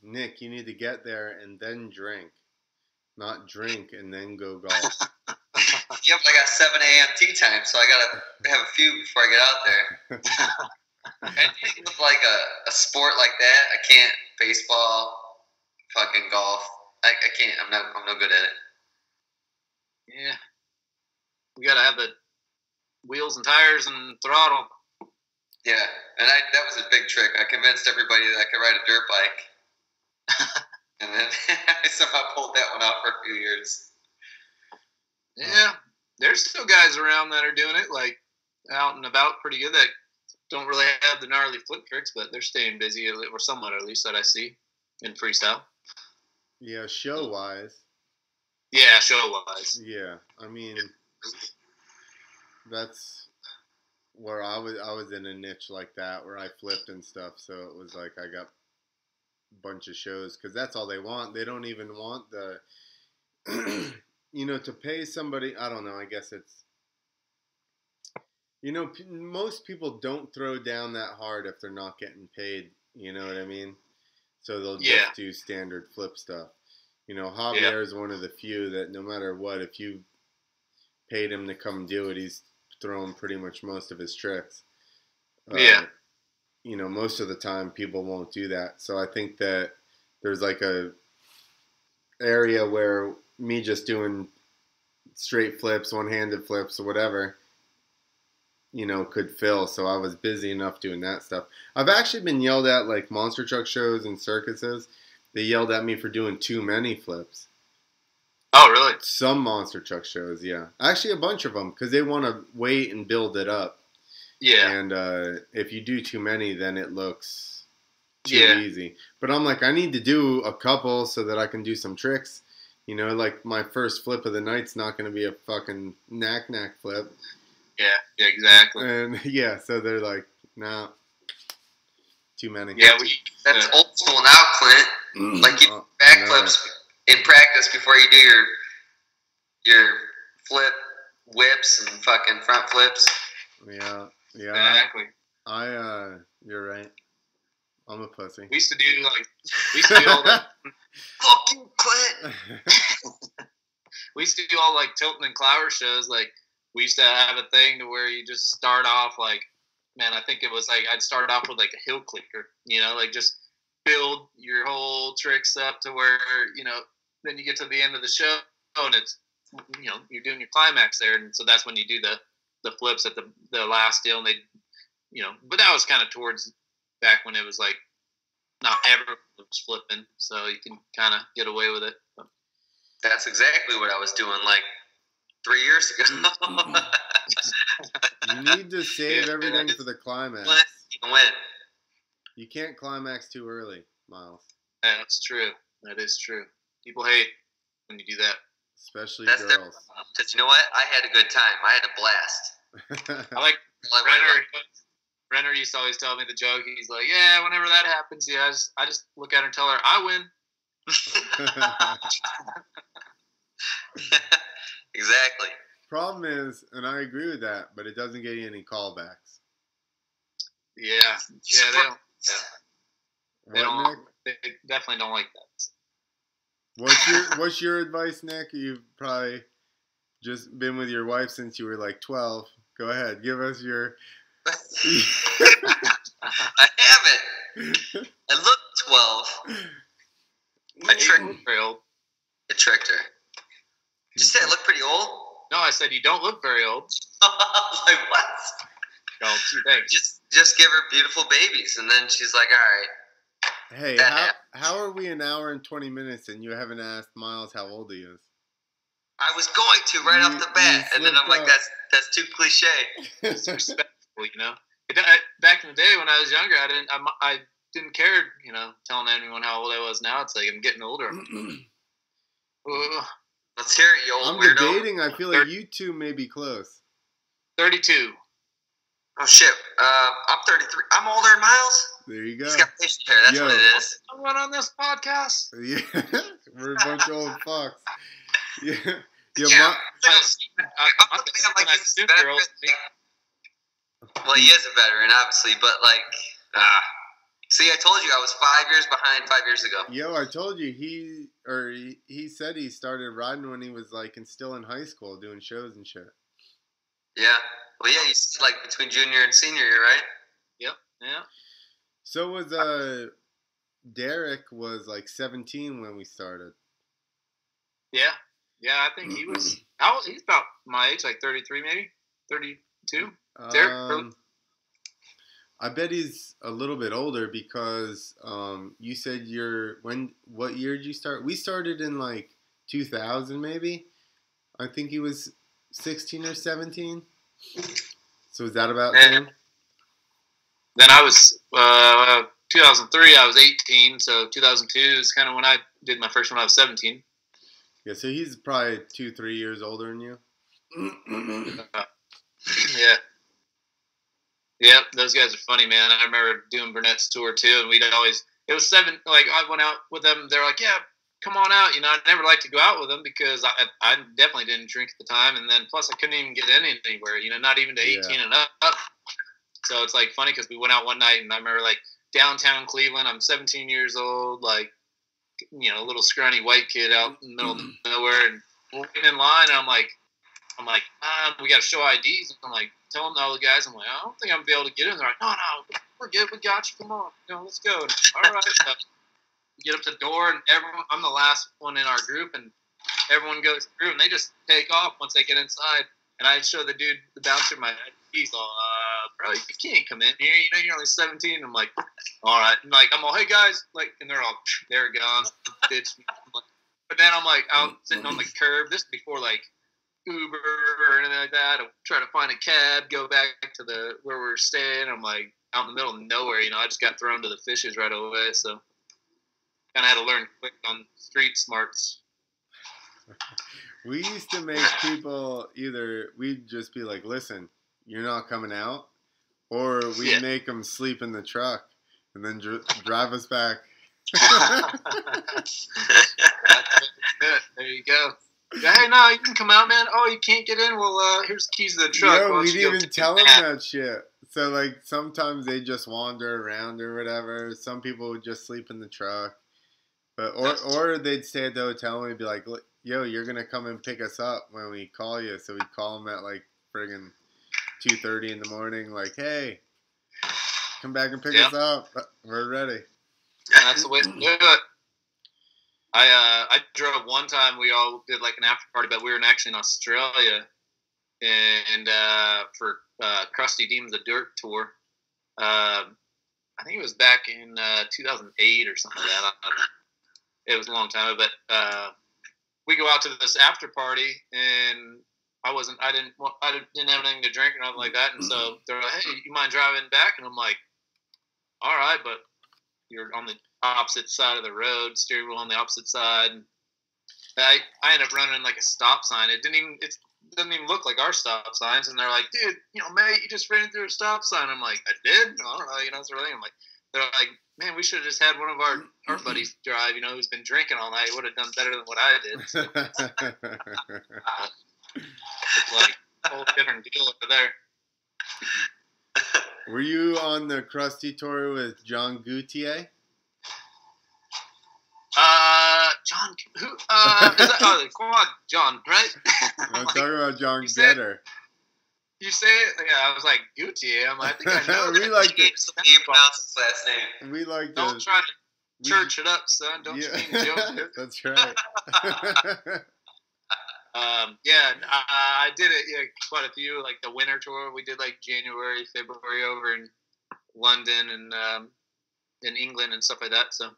Nick, you need to get there and then drink, not drink and then go (laughs) golf. Yep, I got 7 a.m. tea time, so I gotta have a few before I get out there. (laughs) And with like a, a sport like that, I can't baseball, fucking golf. I, I can't. I'm not. I'm no good at it. Yeah. We gotta have the wheels and tires and throttle. Yeah, and I that was a big trick. I convinced everybody that I could ride a dirt bike, (laughs) and then (laughs) I somehow pulled that one off for a few years. Yeah. There's still guys around that are doing it, like out and about pretty good that don't really have the gnarly flip tricks, but they're staying busy or somewhat at least that I see in freestyle. yeah, show wise. Yeah, show wise. Yeah, I mean, that's where I was. I was in a niche like that where I flipped and stuff. So it was like I got bunch of shows because that's all they want. They don't even want the, (clears throat) you know, to pay somebody. I don't know. I guess it's. You know, p- most people don't throw down that hard if they're not getting paid. You know what I mean? So they'll Yeah. just do standard flip stuff. You know, Javier is one of the few that no matter what, if you paid him to come do it, he's throwing pretty much most of his tricks. Uh, Yeah. You know, most of the time people won't do that. So I think that there's like a area where me just doing straight flips, one-handed flips, or whatever, you know, could fill. So I was busy enough doing that stuff. I've actually been yelled at like monster truck shows and circuses. They yelled at me for doing too many flips. Oh, really? Some monster truck shows, yeah. Actually, a bunch of them because they want to wait and build it up. Yeah. And uh, if you do too many, then it looks too Yeah. easy. But I'm like, I need to do a couple so that I can do some tricks. You know, like my first flip of the night's not going to be a fucking nac nac flip. Yeah. Yeah. Exactly. And (laughs) yeah, so they're like, nah, too many. Yeah. We. That's uh, old school now, Clint. Like you Oh, backflips in practice before you do your your flip whips and fucking front flips. Yeah, yeah. Exactly. I, uh, you're right. I'm a pussy. We used to do like we used to do all that. Fuck you, Clint. we used to do all like Tilton and Clower shows. Like we used to have a thing to where you just start off like, man, I think it was like I'd start off with like a heel clicker, you know, like just build your whole tricks up to where you know then you get to the end of the show and it's you know you're doing your climax there, and so that's when you do the the flips at the the last deal, and they you know, but that was kind of towards back when it was like not everyone was flipping, so you can kind of get away with it. But, That's exactly what I was doing like three years ago. Mm-hmm. (laughs) You need to save everything for the climax. Clint, you can win. You can't climax too early, Miles. yeah, that's true. That is true. People hate when you do that. Especially That's their girls. Because you know what? I had a good time. I had a blast. I (laughs) like Like, Renner. Renner used to always tell me the joke. He's like, "Yeah, whenever that happens, yeah, I just, I just look at her and tell her I win." (laughs) exactly. Problem is, and I agree with that, but it doesn't get you any callbacks. Yeah, yeah, they don't, they What, don't, Nick? they definitely don't like that. What's your (laughs) What's your advice, Nick? You've probably just been with your wife since you were like twelve. Go ahead, give us your. (laughs) I haven't. I look 12. I tricked, Very old. I tricked her. Did you say I look pretty old? No, I said you don't look very old. (laughs) like, what? No, gee, thanks. Just just give her beautiful babies. And then she's like, all right. Hey, how, happened. how are we an hour and twenty minutes and you haven't asked Miles how old he is? I was going to right You- off the bat. And then I'm slipped like, that's that's too cliche. (laughs) It's respectful, you know. It, I, back in the day when I was younger, I didn't, I, I didn't care, you know, telling anyone how old I was. Now it's like I'm getting older. (clears throat) Let's hear it, you old I'm weirdo. debating. I feel like you two may be close. 32. Oh, shit. Uh, I'm 33. I'm older than Miles. There you go. He's got facial hair. That's Yo. what it is. Someone on this podcast. (laughs) Yeah, we're a bunch of old fucks. Yeah, yeah. Yeah. I, I, like I. Well, he is a veteran, obviously, but like, ah. See, I told you I was five years behind five years ago. Yo, I told you he or he, he said he started riding when he was like in, still in high school doing shows and shit. Yeah. Well, yeah, you like between junior and senior year, right? Yep. Yeah. So was uh Derek was like 17 when we started. Yeah. Yeah, I think he was. How, he's about my age, like 33, maybe 32. Um, I bet he's a little bit older because um, you said you're when what year did you start? We started in like 2000 maybe. I think he was 16 or 17. So is that about same? Then I was uh, 2003. I was 18, so 2002 is kind of when I did my first one. I was 17. Yeah, so he's probably two, three years older than you. (clears throat) yeah. Yep, those guys are funny, man. I remember doing Burnett's tour too, and we'd always it was seven. Like I went out with them. They're like, "Yeah, come on out." You know, I never liked to go out with them because I I definitely didn't drink at the time, and then plus I couldn't even get in anywhere. You know, not even to Yeah. eighteen and up. So it's like funny because we went out one night, and I remember like downtown Cleveland. I'm 17 years old, like you know, a little scrawny white kid out in the middle of nowhere, and we're in line, and I'm like, I'm like, ah, we got to show IDs. I'm like, telling all the guys, I'm like, I don't think I'm gonna be able to get in. They're like, no, no, we're good. We got you. Come on, you know, let's go. And, all right. So get up the door, and everyone, I'm the last one in our group, and everyone goes through, and they just take off once they get inside. And I show the dude, the bouncer, my IDs. All, uh, bro, you can't come in here. You know, you're only 17. I'm like, all right. And like, I'm all, hey guys, like, and they're all, they're gone. Bitch. But then I'm like out sitting on the curb. This is before like Uber or anything like that. I'm trying to find a cab, go back to the where we're staying. I'm like out in the middle of nowhere. You know, I just got thrown to the fishes right away. So kind of had to learn quick on street smarts. We used to make people either we'd just be like, "Listen, you're not coming out," or we'd Yeah. make them sleep in the truck and then dr- (laughs) drive us back. (laughs) There you go. Hey, no, you can come out, man. Oh, you can't get in? Well, uh, here's the keys to the truck. Yo, we didn't even tell them that shit. So like sometimes they just wander around or whatever. Some people would just sleep in the truck, but or or they'd stay at the hotel and we'd be like, "Yo, you're gonna come and pick us up when we call you." So we'd call them at like friggin' two thirty in the morning, like, "Hey, come back and pick Yeah. us up. We're ready." That's the way to do it. I uh, I drove one time. We all did like an after party, but we were actually in Australia, and uh, for uh, Crusty Demons a Dirt tour. Um I think it was back in uh, 2008 or something like that. I don't know. It was a long time, ago, but uh, we go out to this after party, and I wasn't, I didn't, want- I didn't have anything to drink or nothing like that, and so mm-hmm. they're like, "Hey, you mind driving back?" And I'm like, "All right, but you're on the opposite side of the road, steering wheel on the opposite side. And I I ended up running like a stop sign. It didn't even it doesn't even look like our stop signs. And they're like, dude, you know, mate, you just ran through a stop sign. I'm like, I did. I don't know, you know, sort of thing. I'm like, they're like, man, we should have just had one of our our mm-hmm. buddies drive. You know, who's been drinking all night. Would have done better than what I did. (laughs) (laughs) (laughs) So it's like a whole different deal over there. (laughs) Were you on the Crusty tour with John Goutier? Uh, John, who? Uh, is that, oh, (laughs) the quad, John, right? I'm I'm (laughs) like, talking about John you said- Getter. You say it? Yeah, I was like Gucci. I'm like, I think I know. We that. like to- James, the way you pronounce his last name. We like Don't to try to we- church it up, son. Don't you mean joke? That's right. Um, yeah, I, I did it. Yeah, quite a few. Like the winter tour, we did like January, February over in London and um, in England and stuff like that. So,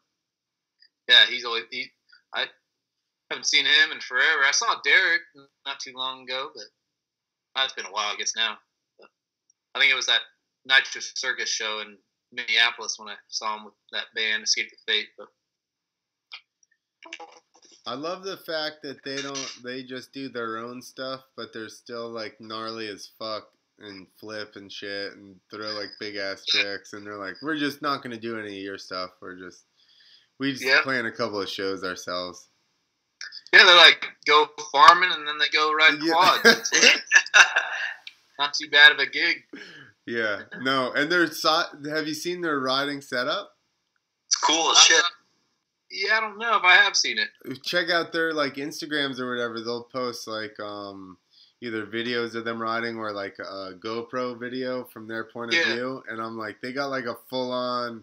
yeah, he's always he. I haven't seen him in forever. I saw Derek not too long ago, but uh, it's been a while, I guess now. But I think it was that Nitro Circus show in Minneapolis when I saw him with that band, Escape the Fate. But I love the fact that they don't they just do their own stuff, but they're still like gnarly as fuck and flip and shit and throw like big ass tricks and they're like, We're just not gonna do any of your stuff. We're just we just Yep. plan a couple of shows ourselves. yeah, they're like go farming and then they go ride Yeah. quads. (laughs) (laughs) Not too bad of a gig. yeah. No, and their si- have you seen their riding setup? It's cool as shit. Yeah, I don't know if I have seen it. check out their like Instagrams or whatever. They'll post like um either videos of them riding or like a GoPro video from their point of Yeah. view. And I'm like, they got like a full on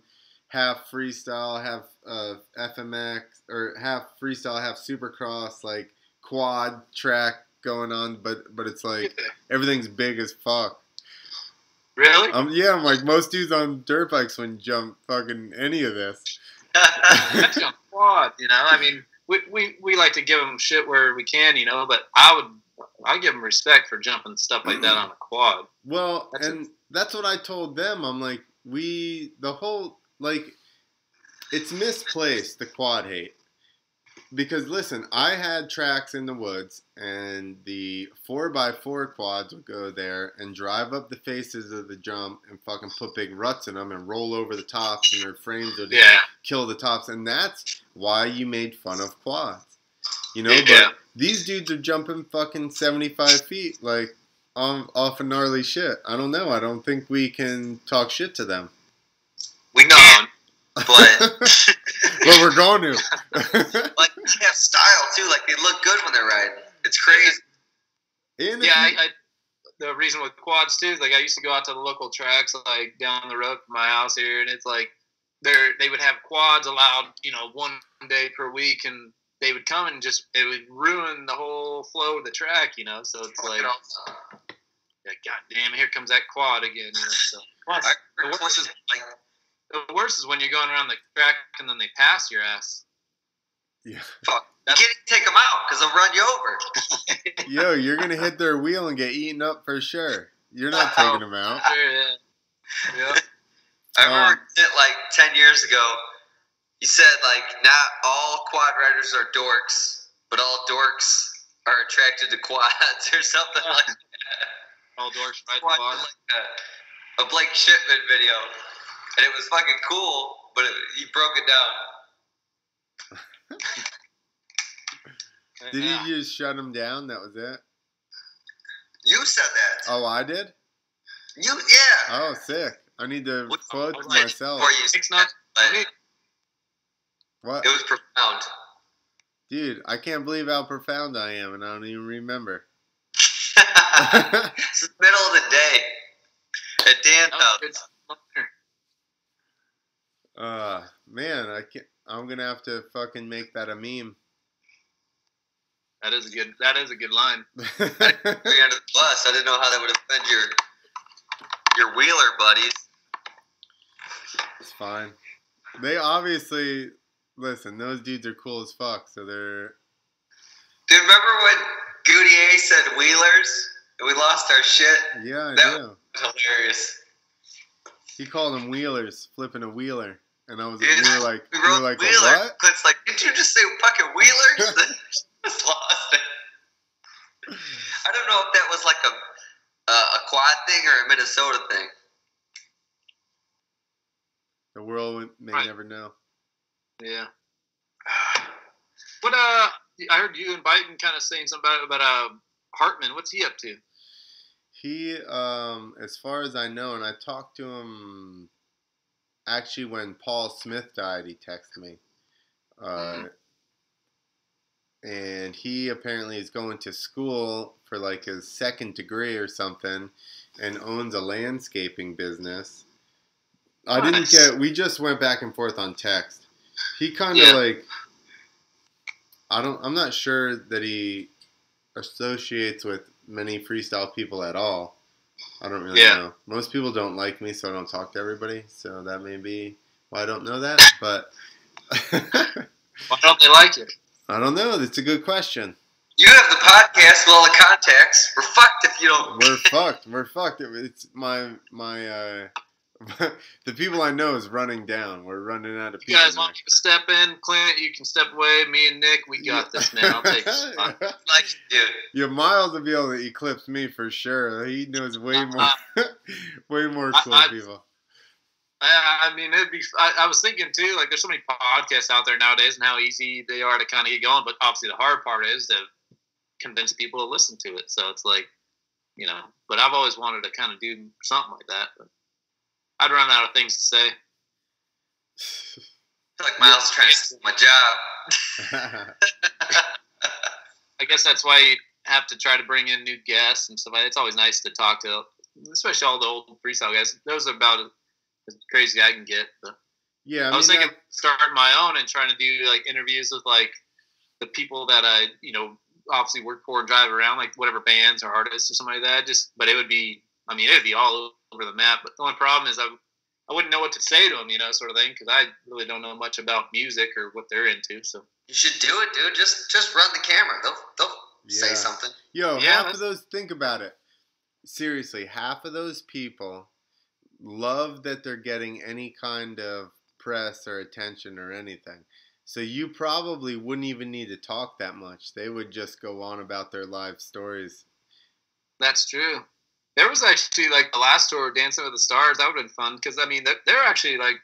half freestyle, half uh, FMX or half freestyle, half supercross, like quad track going on. But but it's like everything's big as fuck. Really? Um, yeah, I'm like most dudes on dirt bikes wouldn't jump fucking any of this. (laughs) That's on quad, you know. I mean, we, we, we like to give them shit where we can, you know. But I would I give them respect for jumping stuff like that on a quad. Well, That's and that's what I told them. I'm like, we the whole like it's misplaced the quad hate. Because listen, I had tracks in the woods and the four by four quads would go there and drive up the faces of the jump and fucking put big ruts in them and roll over the tops and their frames would Yeah, kill the tops and that's why you made fun of quads. You know, Yeah. but these dudes are jumping fucking 75 feet like on, off of gnarly shit. I don't know. I don't think we can talk shit to them. we can, but (laughs) but we're going to. (laughs) like they have style too. Like they look good when they're riding. It's crazy. And yeah. I, you- I, the reason with quads too is like I used to go out to the local tracks like down the road from my house here, and it's like they're they would have quads allowed, you know, one day per week, and they would come and just it would ruin the whole flow of the track, you know. So it's like, yeah, God damn, here comes that quad again. You know? So plus, I the remember worst is Clinton, like the worst is when you're going around the track and then they pass your ass. yeah. fuck. You can't take them out because they'll run you over. (laughs) Yo, you're going to hit their wheel and get eaten up for sure. You're not taking them out. Sure, yeah. Yeah. I remember Um, it like ten years ago. You said like not all quad riders are dorks, but all dorks are attracted to quads (laughs) or something like that. All dorks ride the Watched, quad. like a, a Blake Shipman video, and it was fucking cool, but it, he broke it down. Did Yeah. you just shut him down? That was it. You said that. Oh, I did. You yeah. Oh, sick. I need to What- quote what- myself. You It's not- that, me. but What, it was profound. dude? I can't believe how profound I am, and I don't even remember. (laughs) (laughs) it's the middle of the day at Dan's That was house. Uh, man, I can't. I'm gonna have to fucking make that a meme. That is a good. That is a good line. (laughs) The bus. I didn't know how that would offend your your wheeler buddies. it's fine. They obviously listen. Those dudes are cool as fuck. So they're Dude, remember when Goudier said wheelers and we lost our shit? yeah, I That- do. Was hilarious. He called them wheelers, flipping a wheeler, and I was Dude, we were like We we wrote were like wheeler. what? Clint's like, didn't you just say fucking wheelers? (laughs) (laughs) just lost it. I don't know if that was like a a, a quad thing or a Minnesota thing. The world may Right. never know. Yeah. (sighs) What uh? I heard you and Biden kind of saying something about about uh Hartman. What's he up to? He, um, as far as I know, and I talked to him actually when Paul Smith died, he texted me. Uh, and he apparently is going to school for like his second degree or something and owns a landscaping business. I didn't get, we just went back and forth on text. He kind of Yeah. like, I don't, I'm not sure that he associates with many freestyle people at all. I don't really Yeah. know. Most people don't like me, so I don't talk to everybody. So that may be why I don't know that. But (laughs) Why don't they like you? I don't know. That's a good question. You have the podcast with all the contacts. We're fucked if you don't. We're fucked. We're fucked. It's my my uh (laughs) the people I know is running down. We're running out of You people. guys want me to step in, Clint? You can step away. Me and Nick, we got this now. I'll take this. (laughs) Like you do. Yeah, Miles will be able to eclipse me for sure. He knows way uh, more, uh, (laughs) way more cool I- people. I, I mean, it'd be. I, I was thinking too. Like, there's so many podcasts out there nowadays, and how easy they are to kind of get going. But obviously, the hard part is to convince people to listen to it. So it's like, you know. But I've always wanted to kind of do something like that. But I'd run out of things to say. I (sighs) feel like Miles is trying to steal my job. (laughs) I guess that's why you have to try to bring in new guests and stuff. like that. It's always nice to talk to, especially all the old freestyle guys. Those are about as crazy I can get. But yeah, I, I, was mean, thinking starting my own and trying to do like interviews with like the people that I, you know, obviously work for and drive around, like whatever bands or artists or something like that. Just, but it would be, I mean, it would be all over the map. But the only problem is I, I wouldn't know what to say to them, you know, sort of thing, because I really don't know much about music or what they're into. So You should do it, dude. Just just run the camera. They'll they'll say something. Yo, Yeah, half that's- of those. Think about it. Seriously, half of those people love that they're getting any kind of press or attention or anything. So you probably wouldn't even need to talk that much. They would just go on about their live stories. That's true. There was actually like the last tour, Dancing with the Stars. That would have been fun because I mean they're, they're actually like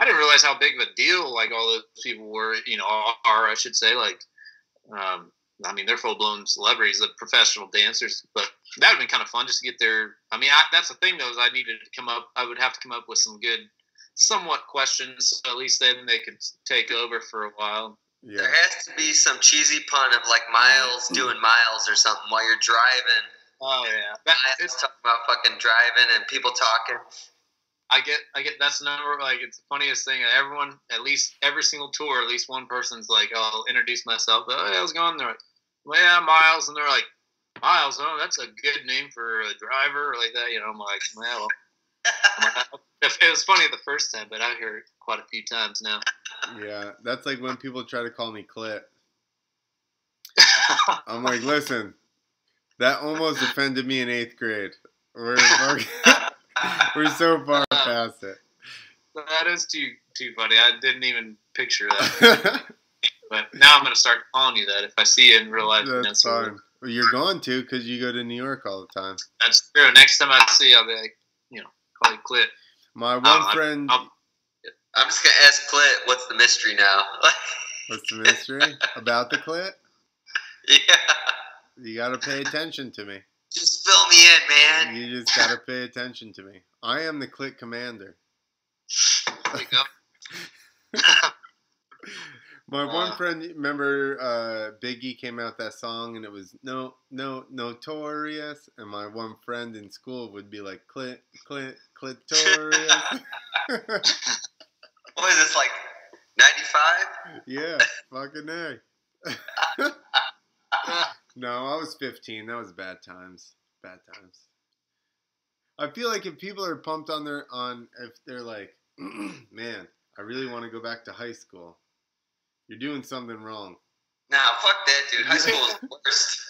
I didn't realize how big of a deal like all those people were. You know, are I should say like, um, I mean they're full blown celebrities, the professional dancers. But that would have been kind of fun just to get there I mean I, that's the thing though is I needed to come up. I would have to come up with some good, somewhat questions. So at least then they could take over for a while. Yeah. There has to be some cheesy pun of like Miles doing Miles or something while you're driving. Oh yeah, that, it's talking about fucking driving and people talking. I get, I get. That's the number. Like, it's the funniest thing. Everyone, at least every single tour, at least one person's like, oh, "I'll introduce myself." Oh, yeah, how's it going? They're like, well, "Yeah, Miles," and they're like, "Miles, oh, that's a good name for a driver," or like that. You know, I'm like, well, I'm (laughs) it was funny the first time, but I hear it quite a few times now. Yeah. That's like when people try to call me Clip. (laughs) I'm like, listen, that almost offended me in eighth grade. We're fucking- (laughs) we're so far past it. that is too too funny. I didn't even picture that, (laughs) but now I'm gonna start calling you that if I see you in real life. That's That's fine. Well, you're going to because you go to New York all the time. That's true. Next time I see you, I'll be like, you know, call you Clit. My one I- friend, I'll- I'm just gonna ask Clint, what's the mystery now? (laughs) what's the mystery about the clit? Yeah. You gotta pay attention to me. Just fill me in, man. You just gotta pay attention to me. I am the click commander. There you go. (laughs) My one Uh. friend, remember uh, Biggie came out that song and it was no, no, notorious. And my one friend in school would be like, clit, clit, clitorious. (laughs) What is this like? Ninety-five? yeah, fucking A. (laughs) no, I was 15. That was bad times. Bad times. I feel like if people are pumped on their on if they're like, (clears throat) man, I really want to go back to high school. You're doing something wrong. Nah, fuck that, dude. High school is the (laughs) worst. (laughs)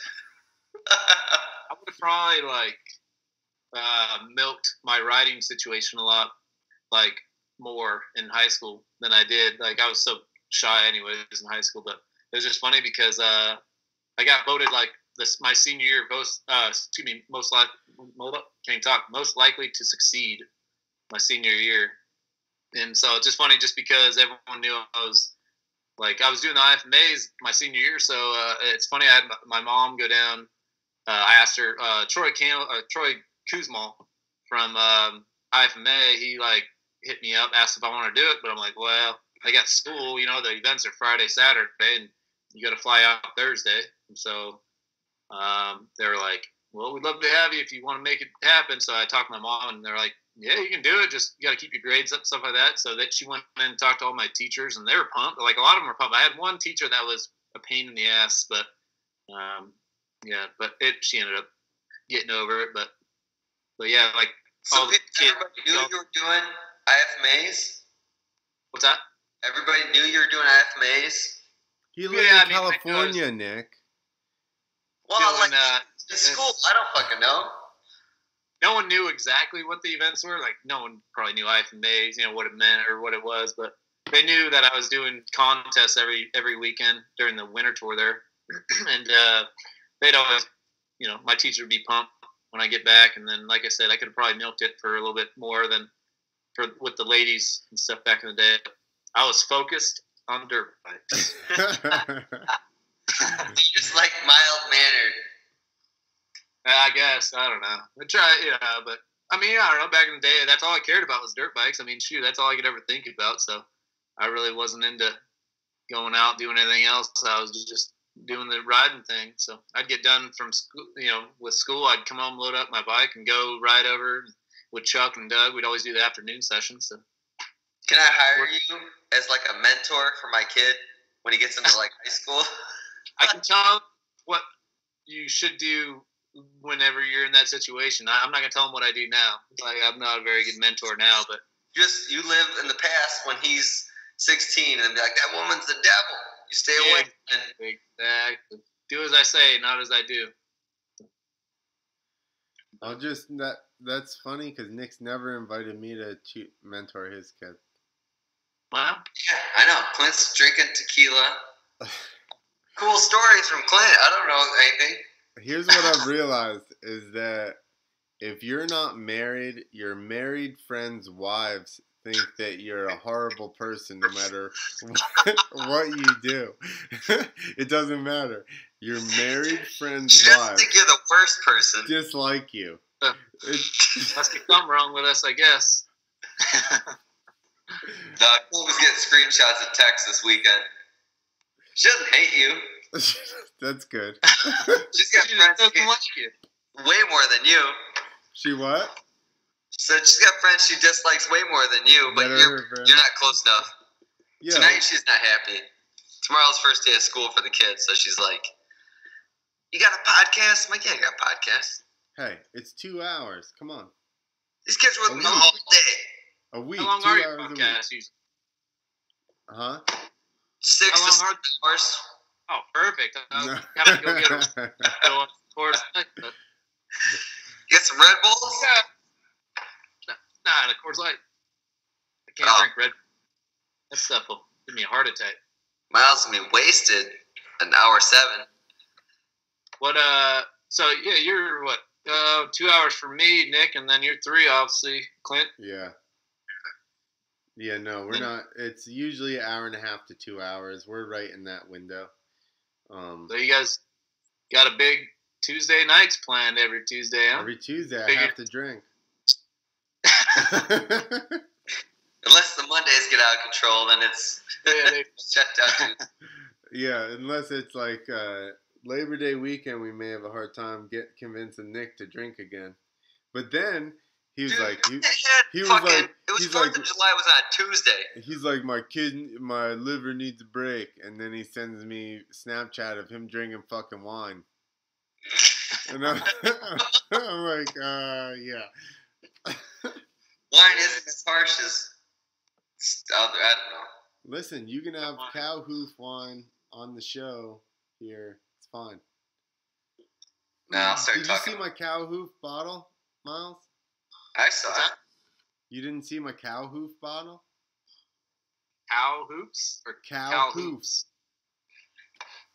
(laughs) I would have probably like uh, milked my writing situation a lot, like more in high school than I did. Like I was so shy, anyways, in high school. But it was just funny because uh, I got voted like this my senior year, most uh, excuse me, most likely can't talk, most likely to succeed my senior year. And so it's just funny, just because everyone knew I was like I was doing the IFMAs my senior year. So uh, it's funny. I had my mom go down uh, I asked her, uh, Troy Cam, uh, Troy Kuzma from um, IFMA. He like hit me up, asked if I want to do it, but I'm like, well, I got school. You know, the events are Friday, Saturday, and you got to fly out Thursday. And so um, they were like, well, we'd love to have you if you want to make it happen. So I talked to my mom, and they're like, yeah, you can do it. Just you got to keep your grades up, stuff like that. So that she went and talked to all my teachers, and they were pumped. Like a lot of them were pumped. I had one teacher that was a pain in the ass, but um, yeah, but it she ended up getting over it. But but yeah, like so all the kids. everybody knew you were doing IFMAs? What's that? Everybody knew you were doing IFMAs? He lived Yeah, I in mean, I know California, Nick. Well, Doing, like, uh, in school, I don't fucking know. no one knew exactly what the events were. Like no one probably knew I IFMAs, you know what it meant or what it was, but they knew that I was doing contests every every weekend during the winter tour there, (clears throat) and uh, they'd always, you know, my teacher would be pumped when I get back, and then like I said, I could have probably milked it for a little bit more than for with the ladies and stuff back in the day. I was focused on dirt bikes. (laughs) Just like mild mannered. Uh, I guess I don't know. I try, yeah, but I mean, I don't know. Back in the day, that's all I cared about was dirt bikes. I mean, shoot, that's all I could ever think about. So I really wasn't into going out doing anything else. I was just doing the riding thing. So I'd get done from school, you know, with school. I'd come home, load up my bike, and go ride over with Chuck and Doug. We'd always do the afternoon session. So Can I hire you as like a mentor for my kid when he gets into like high school? (laughs) I can tell what you should do whenever you're in that situation. I, I'm not gonna tell him what I do now. Like I'm not a very good mentor now, but Just you live in the past when he's 16 and be like, that woman's the devil. You stay Yeah. away. And Exactly. Do as I say, not as I do. I'll just that that's funny because Nick's never invited me to tu- mentor his kid. Well, yeah, I know. Clint's drinking tequila. (laughs) Cool stories from Clint. I don't know anything. Here's what I've realized is that if you're not married, your married friends' wives think that you're a horrible person no matter what, (laughs) what you do. (laughs) it doesn't matter. Your married friends' doesn't wives think you're the worst person. dislike you. Must be something wrong with us, I guess. (laughs) The was getting screenshots of text this weekend. She doesn't hate you. (laughs) that's good. (laughs) She's got She friends just doesn't who like you. way more than you. She what? So she's got friends she dislikes way more than you, but Better you're you're not close enough. Yeah. Tonight she's not happy. Tomorrow's first day of school for the kids, so she's like, "You got a podcast?" I'm like, "Yeah, I got a podcast." Hey, it's two hours. Come on. These kids were with me A all week. day. A week. How long two are your hours a week. podcasts? Huh? Six How to long seven hours. Oh, perfect. I was go get a go on towards but Get some Red Bulls. yeah. Nah, the Coors Light. I can't Oh. drink Red. That stuff will give me a heart attack. Miles gonna be wasted an hour seven. What? Uh. So yeah, you're what? Uh, two hours for me, Nick, and then you're three, obviously, Clint. Yeah. Yeah, no, we're not. It's usually an hour and a half to two hours. We're right in that window. Um, So you guys got a big Tuesday nights planned every Tuesday. Huh? Every Tuesday, I have to drink. (laughs) Unless the Mondays get out of control, then it's Yeah, (laughs) shut down. (laughs) yeah, unless it's like uh, Labor Day weekend, we may have a hard time get convincing Nick to drink again. But then he was Dude, like, he, he was fucking, like- it was Fourth like- of July was on Tuesday. he's like, my kid, my liver needs a break, and then he sends me Snapchat of him drinking fucking wine, and I'm, (laughs) I'm like, uh, yeah. (laughs) Wine isn't as harsh as other. I don't know. Listen, you can have cow hoof wine on the show here. It's fine. No, I'll start Did talking. you see my cow hoof bottle, Miles? I saw it. You didn't see my cow hoof bottle? cow hoops or Cow, cow hoops?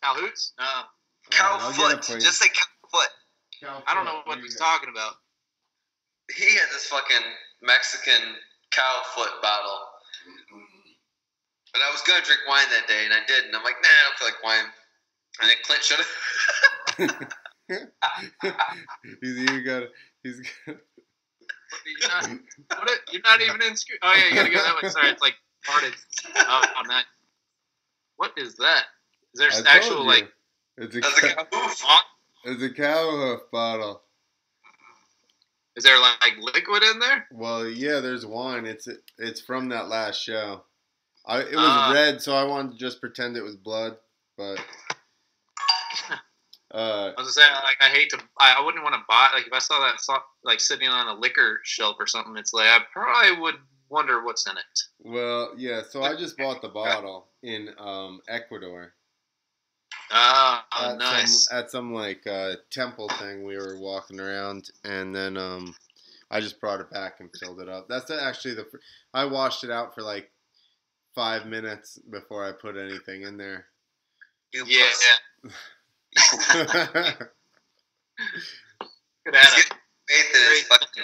Cow hoops? Uh, no, Cow Alright, I'll get it foot. Just say cow foot. Cow I don't foot, know what there he's talking about. He had this fucking Mexican cow foot bottle. But I was gonna drink wine that day, and I did, and I'm like, nah, I don't feel like wine. And then Clint should have. (laughs) he's you got he's got, You're not, what it- you're not even in school. Oh yeah, you gotta go that way. Sorry, it's like parted up on that. What is that? Is there I told actual you. like? it's a That's a cow, cow it's a cow hoof bottle. Is there like liquid in there? Well, yeah, there's wine. It's it's from that last show. I it was Ah. red, so I wanted to just pretend it was blood, but uh, I was just saying, like, I hate to. I, I wouldn't want to buy. Like, if I saw that so- like sitting on a liquor shelf or something, it's like I probably would wonder what's in it. well, yeah. So I just bought the (laughs) bottle in um, Ecuador Ah, at nice. some at some like uh, temple thing. We were walking around, and then um, I just brought it back and filled it up. That's actually the. I washed it out for like five minutes before I put anything in there. Yeah, (laughs) puss. yeah. Could add He's a, getting faith in his fucking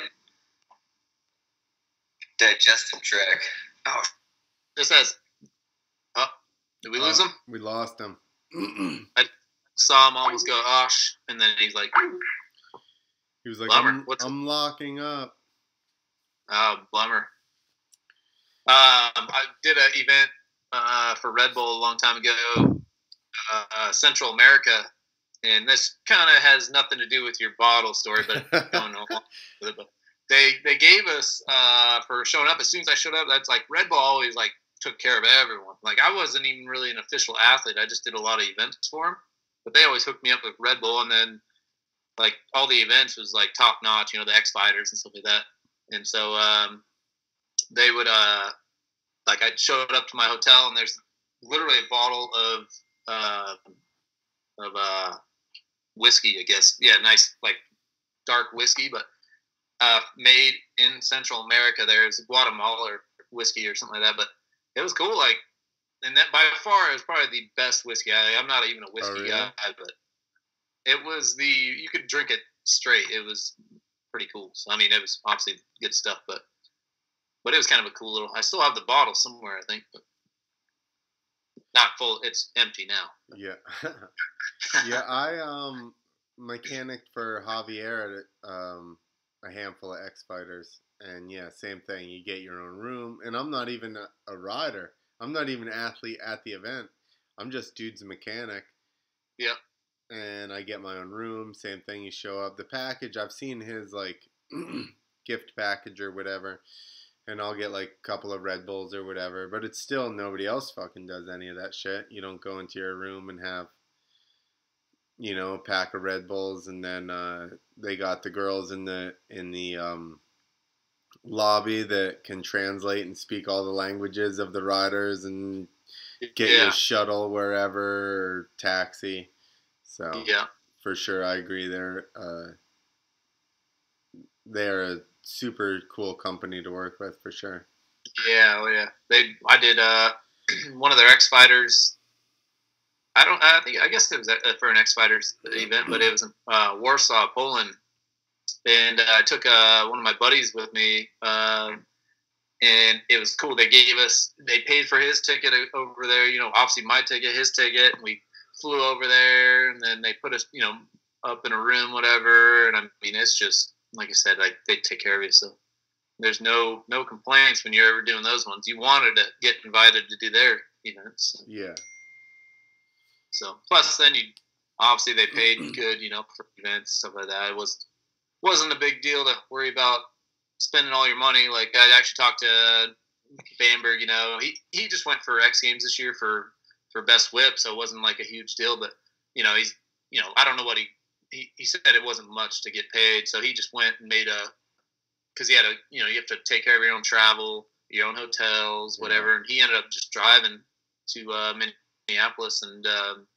digestive tract. Oh, this has. Oh, did we lose Uh, him? We lost him. (clears throat) I saw him almost go osh, and then he's like, he was like, Bummer. I'm, What's- I'm locking up. "Oh, bummer." Um, I did an event uh, for Red Bull a long time ago, uh, Central America, and this kind of has nothing to do with your bottle story, but (laughs) don't know. But they they gave us uh, for showing up. As soon as I showed up, that's like Red Bull always like took care of everyone. Like I wasn't even really an official athlete. I just did a lot of events for them. But they always hooked me up with Red Bull, and then like all the events was like top notch. You know, the X Fighters and stuff like that. And so um, they would uh, like I showed up to my hotel, and there's literally a bottle of uh, of uh, whiskey. I guess yeah, nice like dark whiskey, but uh, made in Central America. There's Guatemala whiskey or something like that, but it was cool. Like, and that by far is probably the best whiskey. I, I'm not even a whiskey really? guy, but it was the you could drink it straight. It was pretty cool. So I mean, it was obviously good stuff, but but it was kind of a cool little. I still have the bottle somewhere, I think, but not full. It's empty now. Yeah. (laughs) yeah, (laughs) I um mechanic for Javier at um a handful of X fighters, and yeah, same thing. You get your own room, and I'm not even a, a rider. I'm not even an athlete at the event. I'm just dude's mechanic. Yep. And I get my own room. Same thing. You show up. The package. I've seen his like (clears throat) gift package or whatever, and I'll get like a couple of Red Bulls or whatever. But it's still nobody else fucking does any of that shit. You don't go into your room and have you know, a pack of Red Bulls, and then uh, they got the girls in the in the um, lobby that can translate and speak all the languages of the riders and get yeah, your shuttle wherever or taxi. So yeah. for sure, I agree. They're uh, they're a super cool company to work with for sure. Yeah, oh yeah. They, I did uh, (clears throat) one of their X Fighters. I don't. I think. I guess it was uh, for an X Fighters event, but it was in uh, Warsaw, Poland, and uh, I took uh, one of my buddies with me, um, and it was cool. They gave us. They paid for his ticket over there. You know, obviously my ticket, his ticket. And we flew over there, and then they put us, you know, up in a room, whatever. And I mean, it's just like I said, like they take care of you. So there's no no complaints when you're ever doing those ones. You wanted to get invited to do their events. Yeah. So plus, then you obviously they paid (clears throat) good, you know, for events stuff like that. It was wasn't a big deal to worry about spending all your money. Like I actually talked to uh, Bamberg, you know, he he just went for X Games this year for for best whip, so it wasn't like a huge deal. But you know, he's you know, I don't know what he he, he said it wasn't much to get paid, so he just went and made a because he had a you know you have to take care of your own travel, your own hotels, whatever, yeah. and he ended up just driving to uh, Minneapolis and. Um,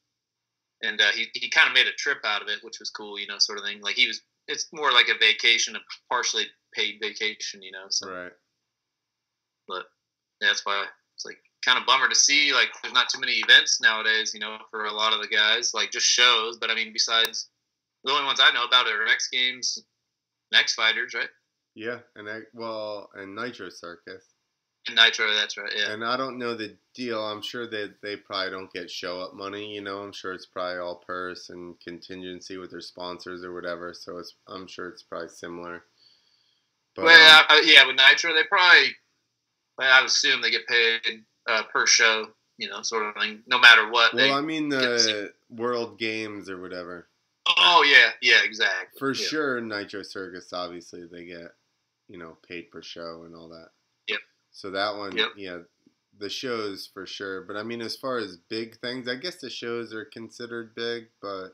and uh, he, he kind of made a trip out of it, which was cool, you know, sort of thing. Like he was, it's more like a vacation, a partially paid vacation, you know. So. Right. But yeah, that's why it's like kind of bummer to see like there's not too many events nowadays, you know, for a lot of the guys, like just shows. But I mean, besides the only ones I know about are X Games, X Fighters, right? Yeah, and I, well, and Nitro Circus. And Nitro, that's right. Yeah. And I don't know the deal. I'm sure that they probably don't get show up money. You know, I'm sure it's probably all purse and contingency with their sponsors or whatever. So it's, I'm sure it's probably similar. But, well, um, yeah, with Nitro, they probably I would assume they get paid uh, per show, you know, sort of thing, no matter what. Well, I mean the World Games or whatever. Oh yeah, yeah, exactly. For yeah. sure, Nitro Circus. Obviously, they get you know paid per show and all that. Yep. So that one, yep. yeah, the shows for sure. But I mean, as far as big things, I guess the shows are considered big, but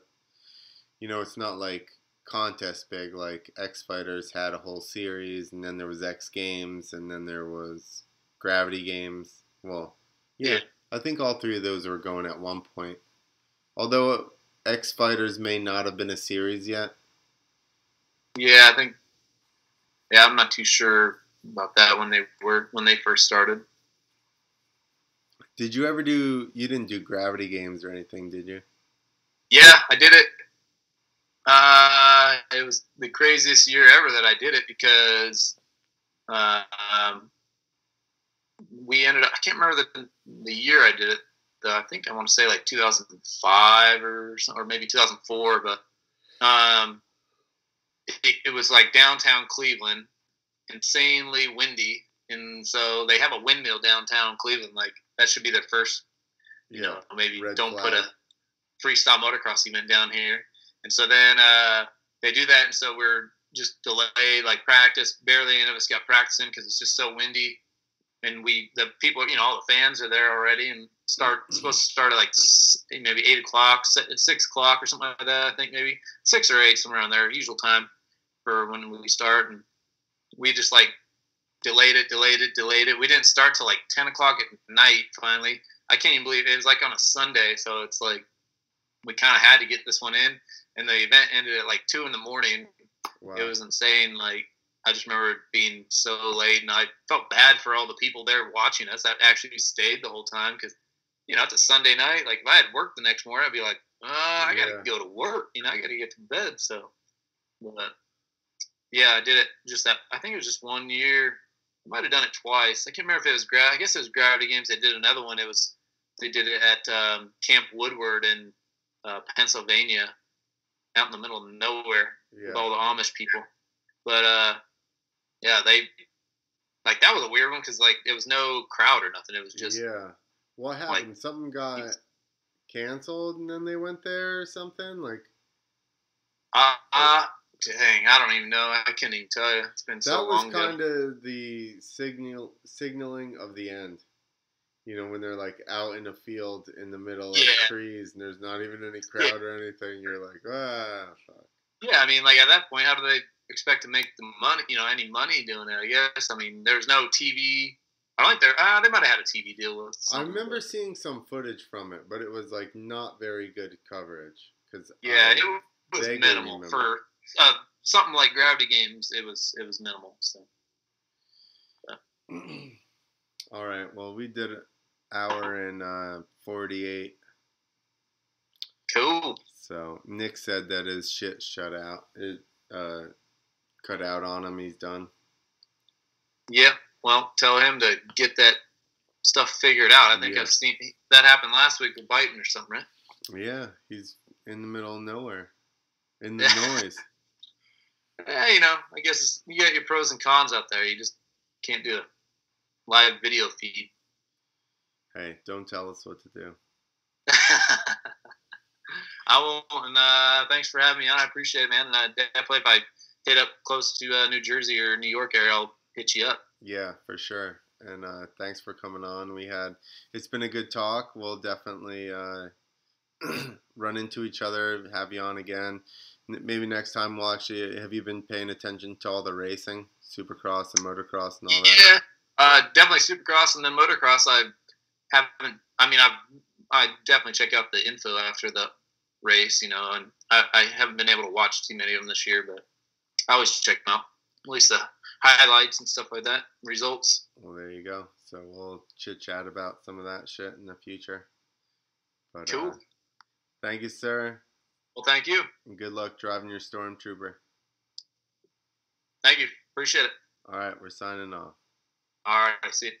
you know, it's not like contest big. Like X Fighters had a whole series, and then there was X Games, and then there was Gravity Games. Well, yeah, I think all three of those were going at one point. Although X Fighters may not have been a series yet. Yeah, I think. Yeah, I'm not too sure about that when they were when they first started. Did you ever do? You didn't do Gravity Games or anything, did you? Yeah, I did it. Uh, it was the craziest year ever that I did it because uh, um, we ended up, I can't remember the, the year I did it. I think I want to say like 2005 or or maybe 2004, but um, it, it was like downtown Cleveland, insanely windy, and so they have a windmill downtown Cleveland. Like that should be their first, you yeah, know, maybe don't flag. put a freestyle motocross event down here. And so then uh, they do that, and so we're just delayed, like practice. Barely any of us got practicing because it's just so windy and we the people you know all the fans are there already and start supposed to start at like maybe eight o'clock six o'clock or something like that i think maybe. Six or eight somewhere around there usual time for when we start and we just like delayed it delayed it delayed it. We didn't start till like 10 o'clock at night finally. I can't even believe it, it was like on a sunday so it's like we kind of had to get this one in and the event ended at like two in the morning. Wow. it was insane like I just remember being so late, and I felt bad for all the people there watching us that actually stayed the whole time because, you know, it's a Sunday night. Like if I had work the next morning, I'd be like, oh, I gotta go to work. You know, I gotta get to bed. So, but yeah, I did it just that. I think it was just one year. I might have done it twice. I can't remember if it was gra- I guess it was Gravity Games. They did another one. It was they did it at um, Camp Woodward in uh, Pennsylvania, out in the middle of nowhere yeah. with all the Amish people. But uh, yeah, they like that was a weird one because like it was no crowd or nothing. It was just yeah. What happened? Like, something got canceled and then they went there or something like. Uh, uh dang, I don't even know. I can't even tell you. It's been so long. That was kind of the signal signaling of the end. You know, when they're like out in a field in the middle yeah. of trees and there's not even any crowd yeah. or anything, you're like, ah, fuck. Yeah, I mean, like at that point, how do they expect to make the money, you know, any money doing it. I guess. I mean, there's no TV. I think they're. Uh, they might have had a TV deal with. I remember seeing some footage from it, but it was like not very good coverage. Cause yeah, I it was minimal remember. for uh, something like Gravity Games. It was it was minimal. So. (clears throat) All right. Well, we did an hour and uh, forty-eight. Cool. So Nick said that his shit shut out. It uh, cut out on him. He's done. Yeah. Well, tell him to get that stuff figured out. I think yeah. I've seen that happen last week with Biden or something, right? Yeah, he's in the middle of nowhere, in the noise. (laughs) Yeah, you know, I guess you got your pros and cons out there. You just can't do a live video feed. Hey, don't tell us what to do. (laughs) I will, and uh, thanks for having me on. I appreciate it, man. And I definitely, if I hit up close to uh, New Jersey or New York area, I'll hit you up. Yeah, for sure. And uh, thanks for coming on. We had it's been a good talk. We'll definitely uh, (clears throat) run into each other, have you on again. Maybe next time we'll actually have you been paying attention to all the racing, supercross and motocross and all that. Yeah, uh, definitely supercross and then motocross. I haven't. I mean, I've I definitely check out the info after the race, you know, and I, I haven't been able to watch too many of them this year, but I always check them out. At least the highlights and stuff like that, results. Well, there you go. So we'll chit chat about some of that shit in the future. But, cool. Uh, thank you, sir. Well, thank you. And good luck driving your Stormtrooper. Thank you. Appreciate it. All right, we're signing off. All right, I see it.